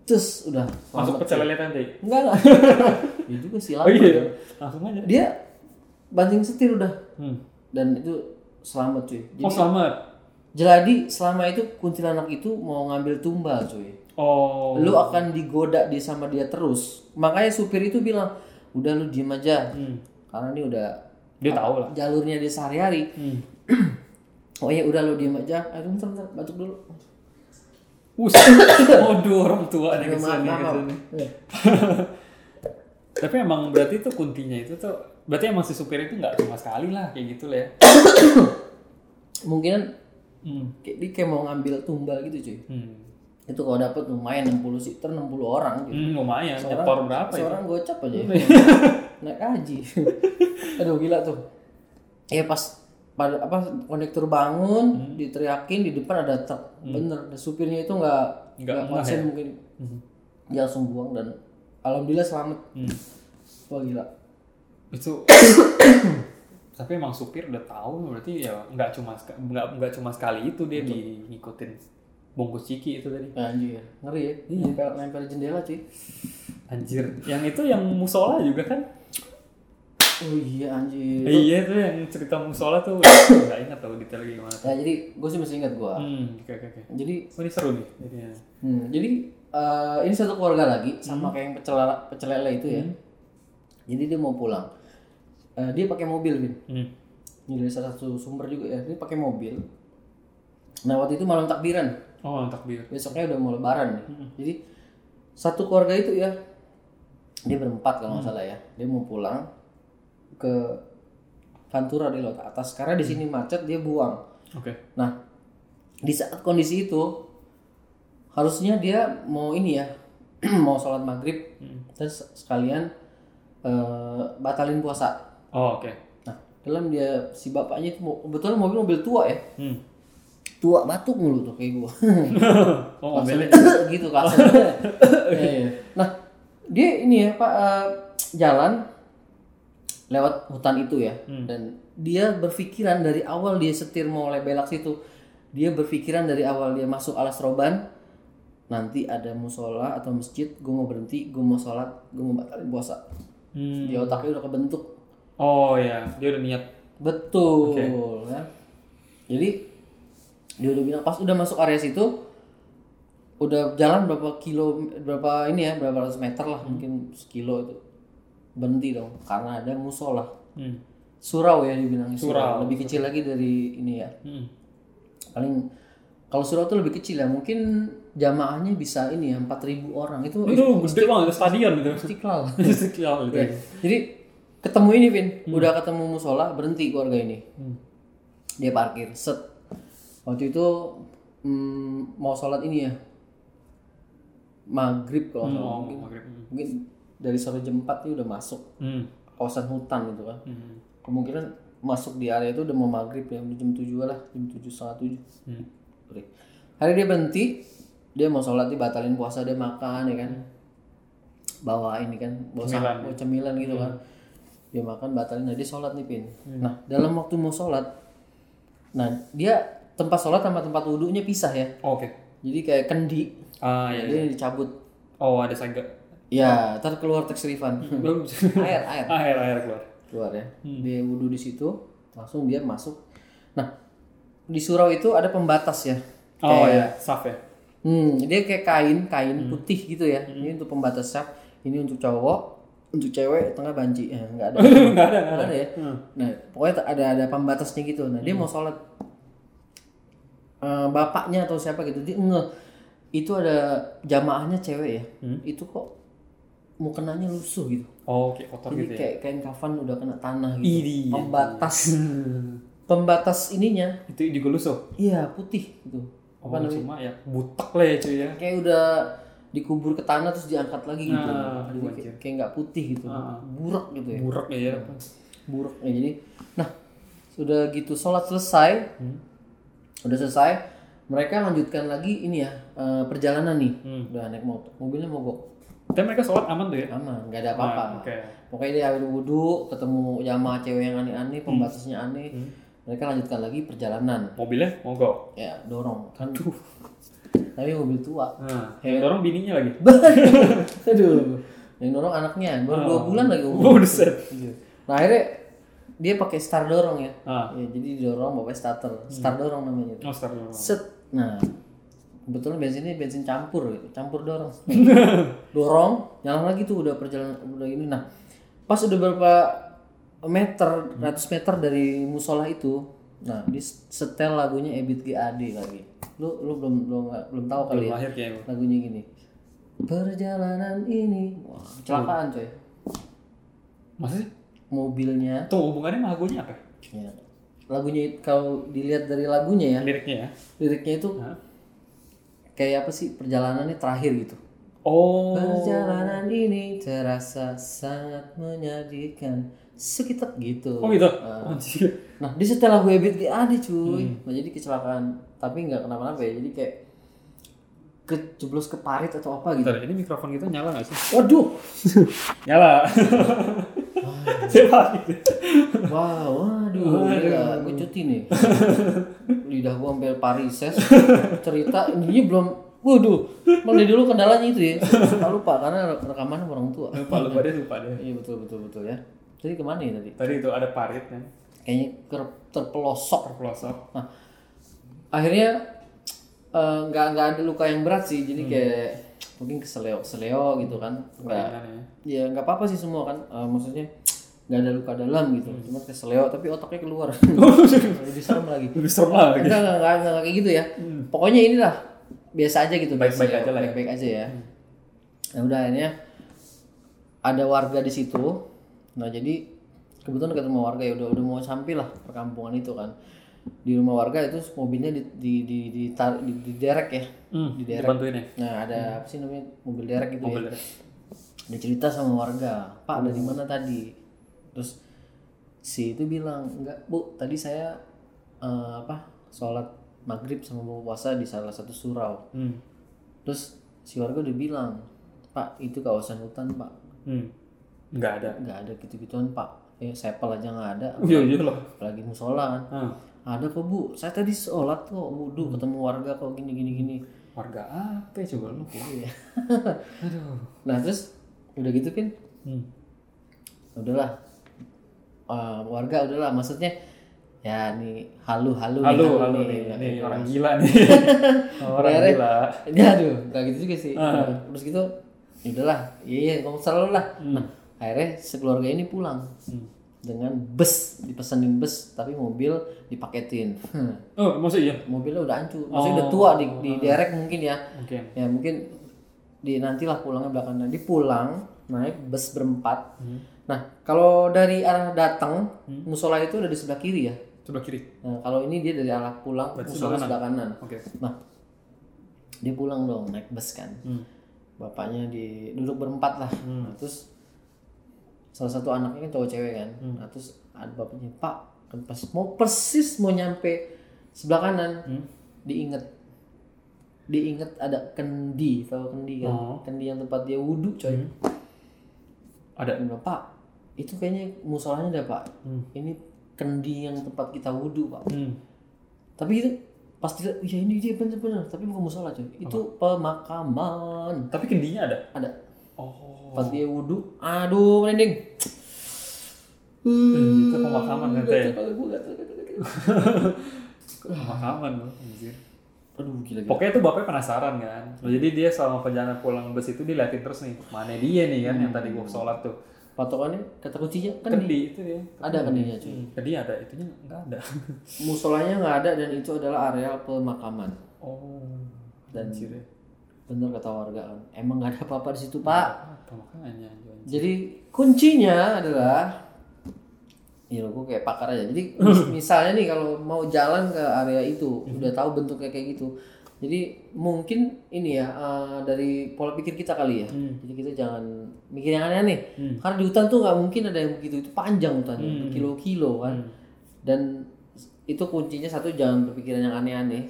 Terus udah. Masuk pecel lele tadi enggak enggak ya juga sih oh iya. langsung aja. Dia banting setir udah. Hmm. dan itu selamat cuy. Oh selamat? Jadi selama itu kuntilanak itu mau ngambil tumbal cuy. Oh. Lu akan digoda di sama dia terus. Makanya supir itu bilang udah lu diem aja. Hmm. karena ini udah dia tahu lah jalurnya di sehari-hari hmm. oh ya udah lu diem aja aduh bentar bentar batuk dulu Us, waduh orang tua nih ke sini ke sini. Tapi emang berarti itu kuntinya itu tuh berarti emang si supir itu nggak cuma sekali lah kayak gitu lah ya. mungkin Hmm. kayak dia kayak mau ngambil tumbal gitu cuy Hmm. itu kalau dapet lumayan 60 seater 60 orang gitu. Hmm, lumayan. Seorang- berapa ya? seorang gocap aja naik haji aduh gila tuh ya pas pada apa kondektur bangun Hmm. diteriakin di depan ada truk bener dan supirnya itu nggak Nggak konsen ya? mungkin Hmm. dia langsung buang dan alhamdulillah selamat Hmm. wah gila Itu tapi emang supir udah tahu berarti ya nggak cuma nggak nggak cuma sekali itu dia di ngikutin bungkus ciki itu tadi. Anjir ngeri ya nempel nempel jendela cuy Anjir, yang itu yang musola juga kan? Oh iya anjir iya tuh yang cerita musola tuh nggak ingat tahu detailnya gimana. ya jadi gue sih masih ingat gua Hmm, oke oke oke. jadi Oh, ini seru nih. jadinya. Hmm, jadi eh, ini satu keluarga lagi sama kayak yang pecel pecel lele itu ya. Jadi dia mau pulang. Eh, dia pakai mobil, Vin. Hmm. Ini dari salah satu sumber juga ya. Dia pakai mobil. Nah waktu itu malam takbiran. Oh, takbir. Besoknya udah mau lebaran nih. Jadi satu keluarga itu ya. Dia berempat kalau nggak salah ya. Dia mau pulang ke Pantura di laut atas karena di sini macet dia buang. Oke. Nah, di saat kondisi itu harusnya dia mau ini ya, mau sholat maghrib, terus sekalian eh, batalin puasa. Oh, oke. Nah, dalam dia si bapaknya itu kebetulan mobil mobil tua ya, Hmm. tua batuk mulu tuh kayak gua. Oh, mobilnya. gitu kasar. Iya, iya. Nah, dia ini ya Pak eh, jalan lewat hutan itu ya, dan dia berpikiran dari awal dia setir mau belok situ, dia berpikiran dari awal dia masuk alas roban, nanti ada musola atau masjid, gue mau berhenti, gue mau sholat, gue mau batalin puasa. Hmm. Di otaknya udah kebentuk Oh ya, dia udah niat. Betul ya. Jadi dia udah bilang pas udah masuk area situ udah jalan berapa kilo berapa ini ya berapa ratus meter lah mungkin sekilo itu berhenti dong karena ada musola Hmm. surau ya dibilangnya surau. Surau. lebih kecil lagi dari ini ya Hmm. paling kalau surau tuh lebih kecil ya mungkin jamaahnya bisa ini ya 4000 orang itu Itu gede banget, stadion gitu. istiqlal Istiqlal gitu. Ya, Jadi ketemu ini Vin, udah ketemu musola, berhenti keluarga ini. Dia parkir, set. Waktu itu mm, mau sholat ini ya, maghrib kalau salah. Oh, mungkin, maghrib. Hmm. mungkin dari sore jam 4 dia udah masuk Hmm. kawasan hutan gitu kan. Hmm. Kemungkinan masuk di area itu udah mau maghrib ya, udah jam 7 lah, jam 7 setengah 7. Hmm. Hari dia berhenti, dia mau sholat, dia batalin puasa, dia makan ya kan. Bawa ini kan, bawa Cemilan. cemilan, bawa cemilan gitu kan. Dia makan, batalin, nah dia sholat nih Pin. Nah, dalam waktu mau sholat, nah dia tempat sholat sama tempat wudhunya pisah ya. Oh, Oke. Jadi kayak kendi, Ah ya. dia dicabut. Oh, ada saga. Ya, ntar keluar teks refund. Belum. air, air. air air keluar. keluar ya. Dia wudhu di situ, langsung dia masuk. Nah, di surau itu ada pembatas ya. Oh ya, saf ya. Hmm, dia kayak kain, kain putih gitu ya. Ini untuk pembatas saf, ini untuk cowok, untuk cewek tengah banci ya nggak ada Nggak ada, nggak ada ya nah pokoknya ada ada pembatasnya gitu nah dia mau sholat Eh, bapaknya atau siapa gitu dia nge itu ada jamaahnya cewek ya itu kok mau kenanya lusuh gitu. Oh, kayak kotor jadi gitu ya. kayak kain kafan udah kena tanah gitu. Idi. pembatas. Pembatas ininya. Itu juga lusuh. iya putih gitu. Oh, cuma ya butek lah ya cuy ya. kayak udah dikubur ke tanah terus diangkat lagi gitu. Nah, Jadi kayak, kayak nggak putih gitu. Burak gitu ya. Burak ya. buruk ya jadi nah sudah gitu sholat selesai udah selesai mereka lanjutkan lagi ini ya eh, perjalanan nih. Udah naik motor mobilnya mogok Tapi mereka sholat aman tuh ya. aman nggak ada apa-apa Ah, Oke. pokoknya dia habis wudhu ketemu jamaah cewek yang aneh-aneh pembatasnya aneh mereka lanjutkan lagi perjalanan Mobilnya mogok. ya dorong kan tapi mobil tua Nah, yang dorong bininya lagi. aduh yang dorong anaknya baru dua bulan lagi umur Oh, buset. Iya. Nah akhirnya dia pakai star dorong ya. Ah. Ya, jadi didorong bapak starter, star dorong namanya. Oh, start dorong. Set. Nah kebetulan bensinnya bensin campur gitu, campur dorong. dorong, nyala lagi tuh udah perjalanan udah ini. Nah pas udah berapa meter, ratus meter dari musola itu, nah di setel lagunya Ebit GAD lagi. Lu lu belum belum belum tahu kali ya Lahir kayaknya. lagunya gini. Perjalanan ini, wah kecelakaan coy. Masa sih? Mobilnya Tuh hubungannya sama lagunya apa? Ya. Lagunya kalau dilihat dari lagunya ya, Liriknya ya. liriknya itu Hah? Kayak apa sih perjalanannya terakhir gitu. Oh. Perjalanan ini terasa sangat menyedihkan. Sekitar gitu. Oh gitu. Anjir. Nah, di setel lagu Ebit GAD cuy. Nah, jadi kecelakaan. Tapi nggak kenapa-napa ya. Jadi kayak kejeblos ke parit atau apa gitu. Bentar, ini mikrofon kita nyala gak sih? Waduh. Nyala. Siapa gitu? Wow, gila, gue cuti nih. Lidah gue sampai parises. Cerita ini belum, waduh, dari dulu kendalanya itu ya. Tak lupa karena rekaman orang tua. Lupa, lupa deh, lupa deh. Iya betul betul betul ya. Jadi ke mana ya tadi? Tadi itu ada parit kan. Kayaknya ker- terpelosok. Terpelosok. Nah, akhirnya eh, nggak nggak ada luka yang berat sih. Jadi kayak mungkin keseleo seleo gitu kan. Nggak Ringan ya. ya nggak apa-apa sih semua kan Eh, maksudnya nggak ada luka dalam gitu. Cuma keseleo tapi otaknya keluar. Lebih serem lagi. Lebih serem lagi. enggak enggak, enggak, enggak kayak gitu ya. Pokoknya inilah biasa aja gitu. Baik-baik keseleo, aja lah ya. baik-baik aja ya. Nah udah akhirnya ada warga di situ. Nah jadi kebetulan ketemu warga ya udah udah mau sampai lah perkampungan itu kan. Di rumah warga itu mobilnya di di di di, tar- di, di derek ya. Hmm, di derek. ya. nah ada apa sih namanya? Mobil derek gitu Mobil ya derek. dia cerita sama warga pak dari mana tadi terus si itu bilang enggak bu tadi saya eh, apa sholat maghrib sama buka puasa di salah satu surau Hmm. terus si warga udah bilang pak itu kawasan hutan pak Hmm. Nggak ada. nggak ada gitu-gituan pak eh sepel aja nggak ada Iya, iya loh. apalagi musola kan Hmm. ada kok bu saya tadi sholat kok wudhu ketemu warga kok gini gini gini Warga apa ya coba lu? Iya. Aduh. nah terus udah gitu kan Hmm. udahlah Eh, warga udahlah maksudnya ya nih halu halu halo nih, nih, nih Iya. orang gila nih. orang Akhirnya- gila. ya aduh nggak gitu juga sih Ah. terus gitu ya udahlah iya iya kamu selalu lah nah akhirnya sekeluarga ini pulang Hmm. dengan bus dipesenin bus tapi mobil dipaketin Oh, maksud iya? mobilnya udah hancur maksudnya udah tua di, di derek mungkin ya Mungkin. ya mungkin di nantilah pulangnya belakangan di pulang naik bus berempat nah kalau dari arah datang musola itu udah di sebelah kiri ya? Sebelah kiri. nah, kalau ini dia dari arah pulang Berarti musola sebelah sebelah kanan. Oke. nah dia pulang dong naik bus kan. Hmm. bapaknya di duduk berempat lah. Nah, terus salah satu anaknya kan cowok cewek kan. Nah, terus ada bapaknya pak kan pas mau persis mau nyampe sebelah kanan. Diinget. Diinget ada kendi tahu kendi kan? Oh. kendi yang tempat dia wudhu coy. Ada. Dia bilang, pak itu kayaknya musolanya ada pak Hmm. ini kendi yang tempat kita wudhu pak Hmm. tapi itu pasti ya ini dia bener-bener tapi bukan musola coy itu pemakaman Tapi kendinya ada. ada Oh. pas dia wudhu aduh merinding itu pemakaman gatel. Pemakaman loh. Anjir. aduh gila gila Pokoknya tuh bapaknya penasaran kan. Jadi dia selama perjalanan pulang bus itu diliatin terus nih. Mana dia nih kan yang tadi gua sholat tuh. Patokannya kata kuncinya kan di, Kendi itu ya. ada kendinya cuy. Hmm, Kendi ada, itunya nggak ada. musolanya nggak ada dan itu adalah areal pemakaman. Oh. Dan- Anjir ya. bener kata warga kan. Emang nggak ada apa-apa di situ pak. Apa makanya jadi kuncinya adalah ya gue kayak pakar aja. Jadi mis- misalnya nih kalau mau jalan ke area itu udah tahu bentuknya kayak gitu jadi mungkin ini ya eh, dari pola pikir kita kali ya. Jadi kita jangan mikir yang aneh-aneh. Karena di hutan tuh nggak mungkin ada yang begitu. Itu panjang hutannya berkilo-kilo kan. Dan itu kuncinya satu jangan berpikiran yang aneh-aneh.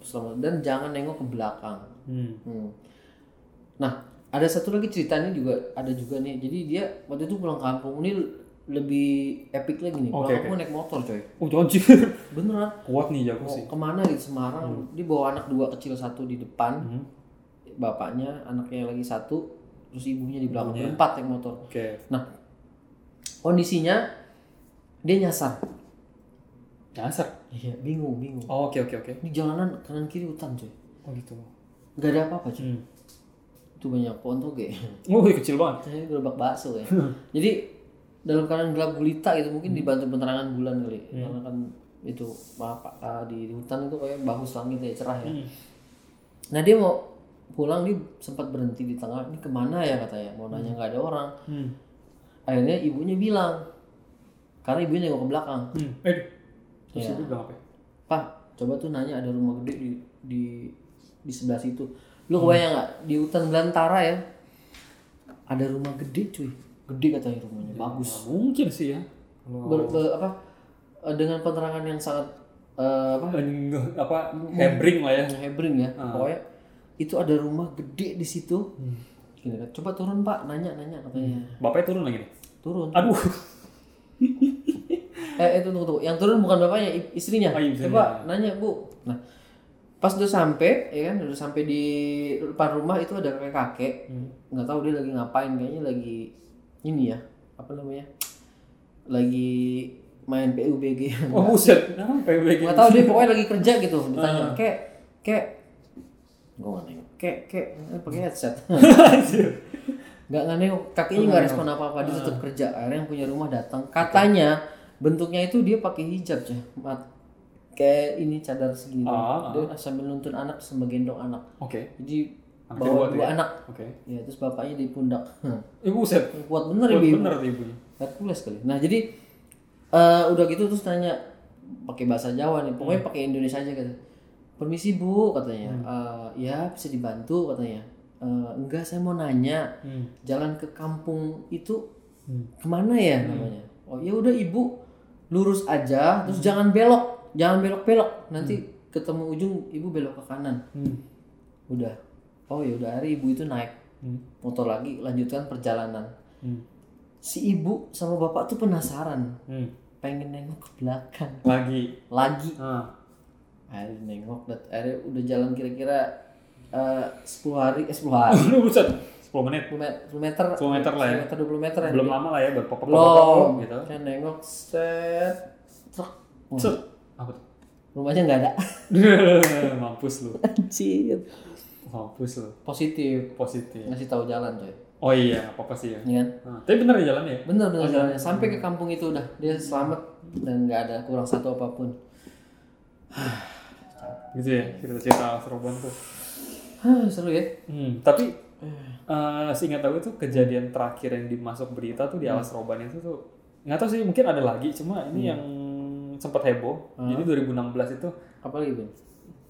Selama- dan jangan nengok ke belakang. Hmm. Hmm. Nah, ada satu lagi ceritanya juga ada juga nih. Jadi dia waktu itu pulang kampung. Ini lebih epic lagi nih. Pulang Oke, kampung naik motor coy. Oh anjir. Beneran. Kuat nih jago sih. ke mana di Semarang? Dia bawa anak dua kecil satu di depan, Hmm. bapaknya, anaknya lagi satu, terus ibunya di belakang. Berempat naik motor. Oke. Nah, kondisinya dia nyasar. Nyasar. Iya, bingung, bingung. Oh, oke oke oke. Ini jalanan kanan kiri hutan coy. Oh gitu. Gak ada apa-apa coy. Hmm. Itu banyak pohon toge. Oh, kecil banget. Ini gerobak bakso ya. Jadi dalam keadaan gelap gulita gitu mungkin dibantu penerangan bulan kali. Karena kan itu apa ah, di, di hutan itu kayak bagus langit ya cerah ya. Nah dia mau pulang dia sempat berhenti di tengah. Ini ke mana ya katanya? Mau nanya nggak ada orang. Hmm. Akhirnya ibunya bilang karena ibunya nengok ke belakang. Hmm. Eh, terus Iya. itu bilang apa? ya? Pak, coba tuh nanya ada rumah gede di di di sebelah situ. Lu kebayang nggak di hutan belantara ya? Ada rumah gede cuy. Gede katanya rumahnya, bagus. Nggak mungkin sih ya. Ber, ber- apa eh, dengan penerangan yang sangat eh, apa? Enggak, apa hebring lah ya. hebring ya. Pokoknya itu ada rumah gede di situ. Kan, coba turun pak. Nanya nanya katanya. Bapaknya turun lagi nih. turun. Aduh. eh itu tunggu tunggu yang turun bukan bapaknya istrinya. Oh, iya, coba nanya bu. Nah pas udah sampai ya kan udah sampai di depan rumah itu ada kakek. Kakek nggak tahu dia lagi ngapain. Kayaknya lagi ini ya apa namanya? Lagi main PUBG Oh, buset. PBG. nggak tahu dia pokoknya lagi kerja gitu ditanya. Kek kek gue nggak nengok. Kek kek eh, pakai headset. Nggak nggak nengok. Kakinya nggak respon apa apa dia tetap kerja. Akhirnya yang punya rumah datang. Katanya bentuknya itu dia pakai hijab cah mat kayak ini cadar segini. Ah, dia sambil nuntun anak sambil gendong anak. Oke. jadi Anak bawa dua ya? anak Oke. ya terus bapaknya di pundak Eh, buset. kuat bener Kuat ibu bener ibunya. Hercules kali. Nah jadi eh, udah gitu terus tanya pakai bahasa Jawa nih, pokoknya pakai Indonesia aja kata. Permisi bu katanya, "Eh, ya bisa dibantu katanya. "Eh, enggak saya mau nanya, Hmm. jalan ke kampung itu Hmm. ke mana ya namanya? Oh ya udah ibu lurus aja, terus jangan belok, jangan belok belok, nanti ketemu ujung ibu belok ke kanan. Hmm. Udah. Oh ya udah hari ibu itu naik Hmm. motor lagi, lanjutkan perjalanan. Hmm. Si ibu sama bapak tuh penasaran Hmm. pengen nengok ke belakang Lagi. lagi Ah. akhirnya nengok akhirnya udah jalan kira-kira eh, 10 hari eh 10 hari buset. 10 menit. 10 meter 10 meter 10 meter lah ya. 10 meter 20 meter ya Belum lama lah ya pop belum gitu. kan nengok set truk Set. Apa tuh? rumahnya nggak ada Mampus lu. anjir Mampus lu. positif. Positif. ngasih tahu jalan coy. Oh iya, apa-apa sih ya. Iya kan? Nah, tapi bener ya jalannya ya? bener bener jalannya. Sampai ke kampung itu udah. Dia selamat dan nggak ada kurang satu apa pun. Gitu ya, cerita-cerita Seroban tuh. Hah, seru ya? Hmm, tapi eh. seingat aku tuh kejadian terakhir yang dimasuk berita tuh di alas roban itu tuh nggak tahu sih mungkin ada lagi cuma ini yang sempat heboh. Jadi 2016 itu apa lagi Ben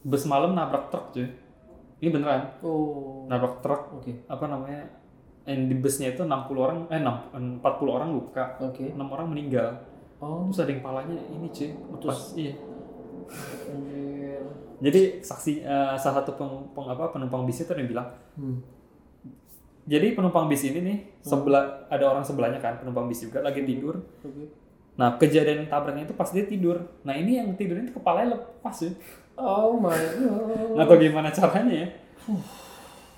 bus malam nabrak truk cuy ini beneran. Oh. Nabrak truk oke. apa namanya yang di busnya itu 60 orang eh 6, 40 orang luka. Oke. 6 orang meninggal. Oh. Terus ada yang palanya ini cuy lepas. Iya. Jadi saksi eh, salah satu peng, peng- apa penumpang bis itu ada yang bilang hmm. jadi penumpang bis ini nih sebelah ada orang sebelahnya kan penumpang bis juga lagi tidur. Oke. Nah, kejadian tabraknya itu pas dia tidur. Nah, ini yang tidurnya itu kepalanya lepas ya. Oh my god. Tahu gimana caranya ya.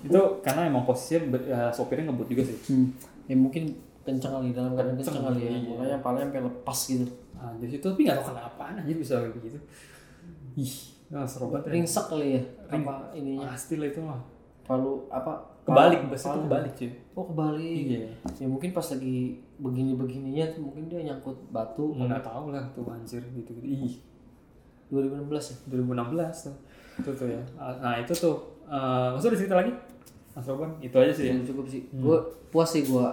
itu karena emang posisinya ya, sopirnya ngebut juga sih. Hmm. Ya mungkin kencang kali dalam keadaan Kenceng, kali ya. iya. Makanya palanya sampai lepas gitu. Nah, dari situ tapi nggak tahu kenapa aja bisa kayak begitu. Ih, nah, seru banget ya. Ringsek kali ya. Apa ininya? Pasti lah itu mah. Palu apa? Kebalik, bus itu kebalik cuy. Oh kebalik. Iya. Ya mungkin pas lagi begini-begininya tuh mungkin dia nyangkut batu. Nggak tahu lah tuh anjir gitu gitu. Ih, 2016 ya. 2016 tuh. Itu tuh ya. Nah, itu tuh eh maksud ada cerita lagi? Mas Roban, itu aja sih ya. Cukup, cukup sih. Gue puas sih gue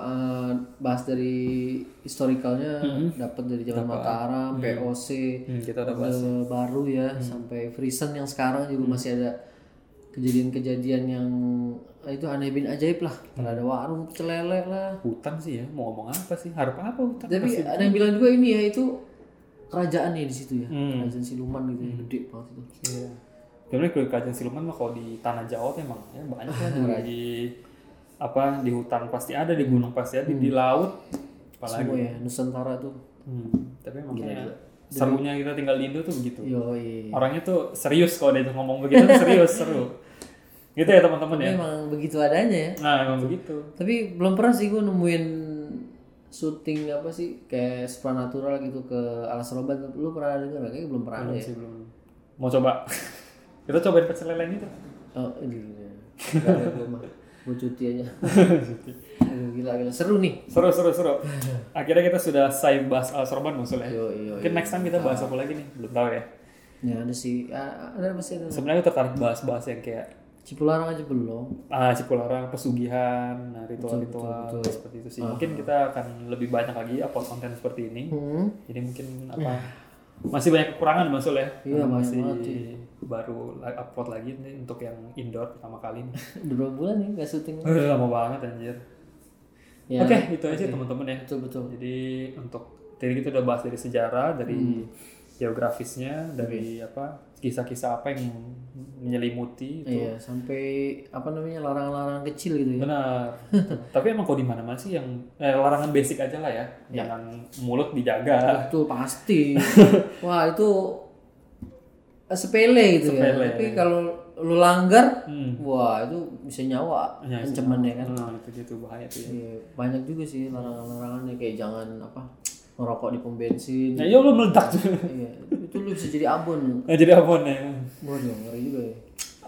bahas dari historikalnya, dapat dari zaman Mataram, POC, Hmm, kita udah bahas. Orde baru ya, sampai Frisen yang sekarang juga masih ada kejadian-kejadian yang eh, itu aneh bin ajaib lah. Ada warung pecel lele lah. Hutan sih ya, mau ngomong apa sih? Harap apa hutan? Tapi ada yang bilang juga ini ya itu kerajaan ya di situ ya, Hmm. kerajaan siluman gitu ya, gede banget itu. Iya. Sebenarnya kalau kerajaan siluman mah kalau di tanah Jawa tuh emang ya banyak lah di apa di hutan pasti ada, di gunung pasti ada, di, di laut apalagi. Semua ya Nusantara tuh. Hmm, tapi makanya serunya kita tinggal di Indo tuh begitu. Yoi. Orangnya tuh serius kalau dia ngomong begitu tuh serius seru. Gitu ya teman-teman ya. Memang begitu adanya ya. Nah, emang begitu. Tapi belum pernah sih gue nemuin syuting apa sih kayak supernatural gitu ke alas roban. Lu pernah dengar nggak? Kayaknya belum pernah ada ya. Masih belum. Mau coba. kita cobain pecel lele itu. Oh ini. gue mah. Gue cuti aja. Aduh, gila gila seru nih. Seru seru seru. Akhirnya kita sudah selesai bahas Al Sorban maksudnya. Yo yo. Mungkin next time kita bahas apa lagi nih? Belum tahu ya. Ya ada sih. Ah, Ada masih ada. Sebenarnya tertarik bahas-bahas yang kayak Cipularang aja belum. ah Cipularang, pesugihan, nah ritual-ritual seperti itu sih. Mungkin kita akan lebih banyak lagi upload konten seperti ini. Hmm. Jadi mungkin apa masih banyak kekurangan maksud ya. Iya, masih banget baru upload lagi nih untuk yang indoor pertama kali. Udah berapa bulan nih gak syuting? Udah lama banget anjir. Ya. Oke, itu aja teman-teman ya. Betul betul. Jadi untuk tadi kita udah bahas dari sejarah, dari geografisnya, dari apa kisah-kisah apa yang menyelimuti itu. Iya sampai apa namanya larangan-larangan kecil gitu ya. Benar. Tapi emang kok di mana-mana sih yang eh, larangan basic aja lah ya. Jangan mulut dijaga. Itu pasti. Wah itu eh, sepele gitu Sepele. ya. Tapi kalau lu langgar, Hmm. wah itu bisa nyawa Ya, ancaman ya kan. Nah, itu gitu bahaya tuh ya. Iya, banyak juga sih larangan-larangannya kayak jangan apa ngerokok di pom bensin. Nah, ya lu meledak tuh. iya, itu lu bisa jadi abon. Nah, jadi abon ya. Waduh, ngeri juga ya.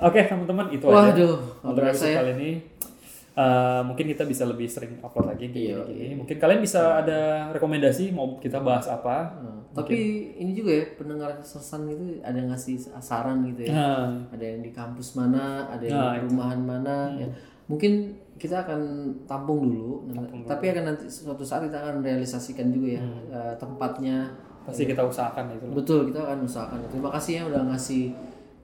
Oke, teman-teman itu aja. Waduh, nggak Untuk episode ya. kali ini eh, mungkin kita bisa lebih sering upload lagi kayak Iya, gini-gini. Mungkin kalian bisa ada rekomendasi mau kita bahas apa. Nah, tapi ini juga ya pendengar sesan gitu ada yang ngasih saran gitu ya. Nah, Ada yang di kampus mana, ada yang Nah, di perumahan mana ya. Mungkin kita akan tampung dulu, nah, tapi akan nanti suatu saat kita akan realisasikan juga ya eh, tempatnya. pasti kita usahakan itu. Betul, kita akan usahakan. Terima kasih ya udah ngasih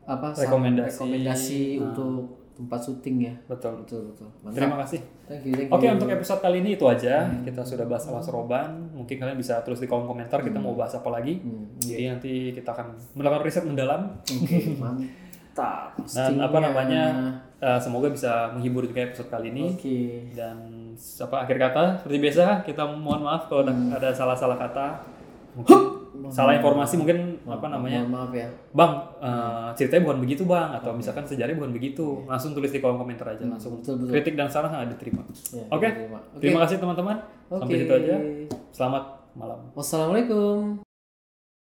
apa Rekomendasi. rekomendasi untuk tempat syuting ya. Betul. Betul betul. Mantap. Terima kasih. Thank you, thank you. Oke, untuk episode kali ini itu aja. Kita sudah bahas alas roban. Mungkin kalian bisa tulis di kolom komentar kita mau bahas apa lagi. Jadi nanti kita akan melakukan riset mendalam Oke, mantap. dan apa namanya eh, semoga bisa menghibur juga episode kali ini. Oke. Dan apa akhir kata seperti biasa kita mohon maaf kalau ada, ada salah-salah kata. Mungkin salah informasi mungkin apa namanya Mohon maaf ya. Bang, eh, ceritanya bukan begitu bang, atau misalkan sejarahnya bukan begitu, langsung tulis di kolom komentar aja, langsung betul, betul. kritik dan saran ada diterima. Ya, Oke, diterima. Oke. terima kasih teman-teman. Sampai Oke. situ aja. Selamat malam. Wassalamualaikum.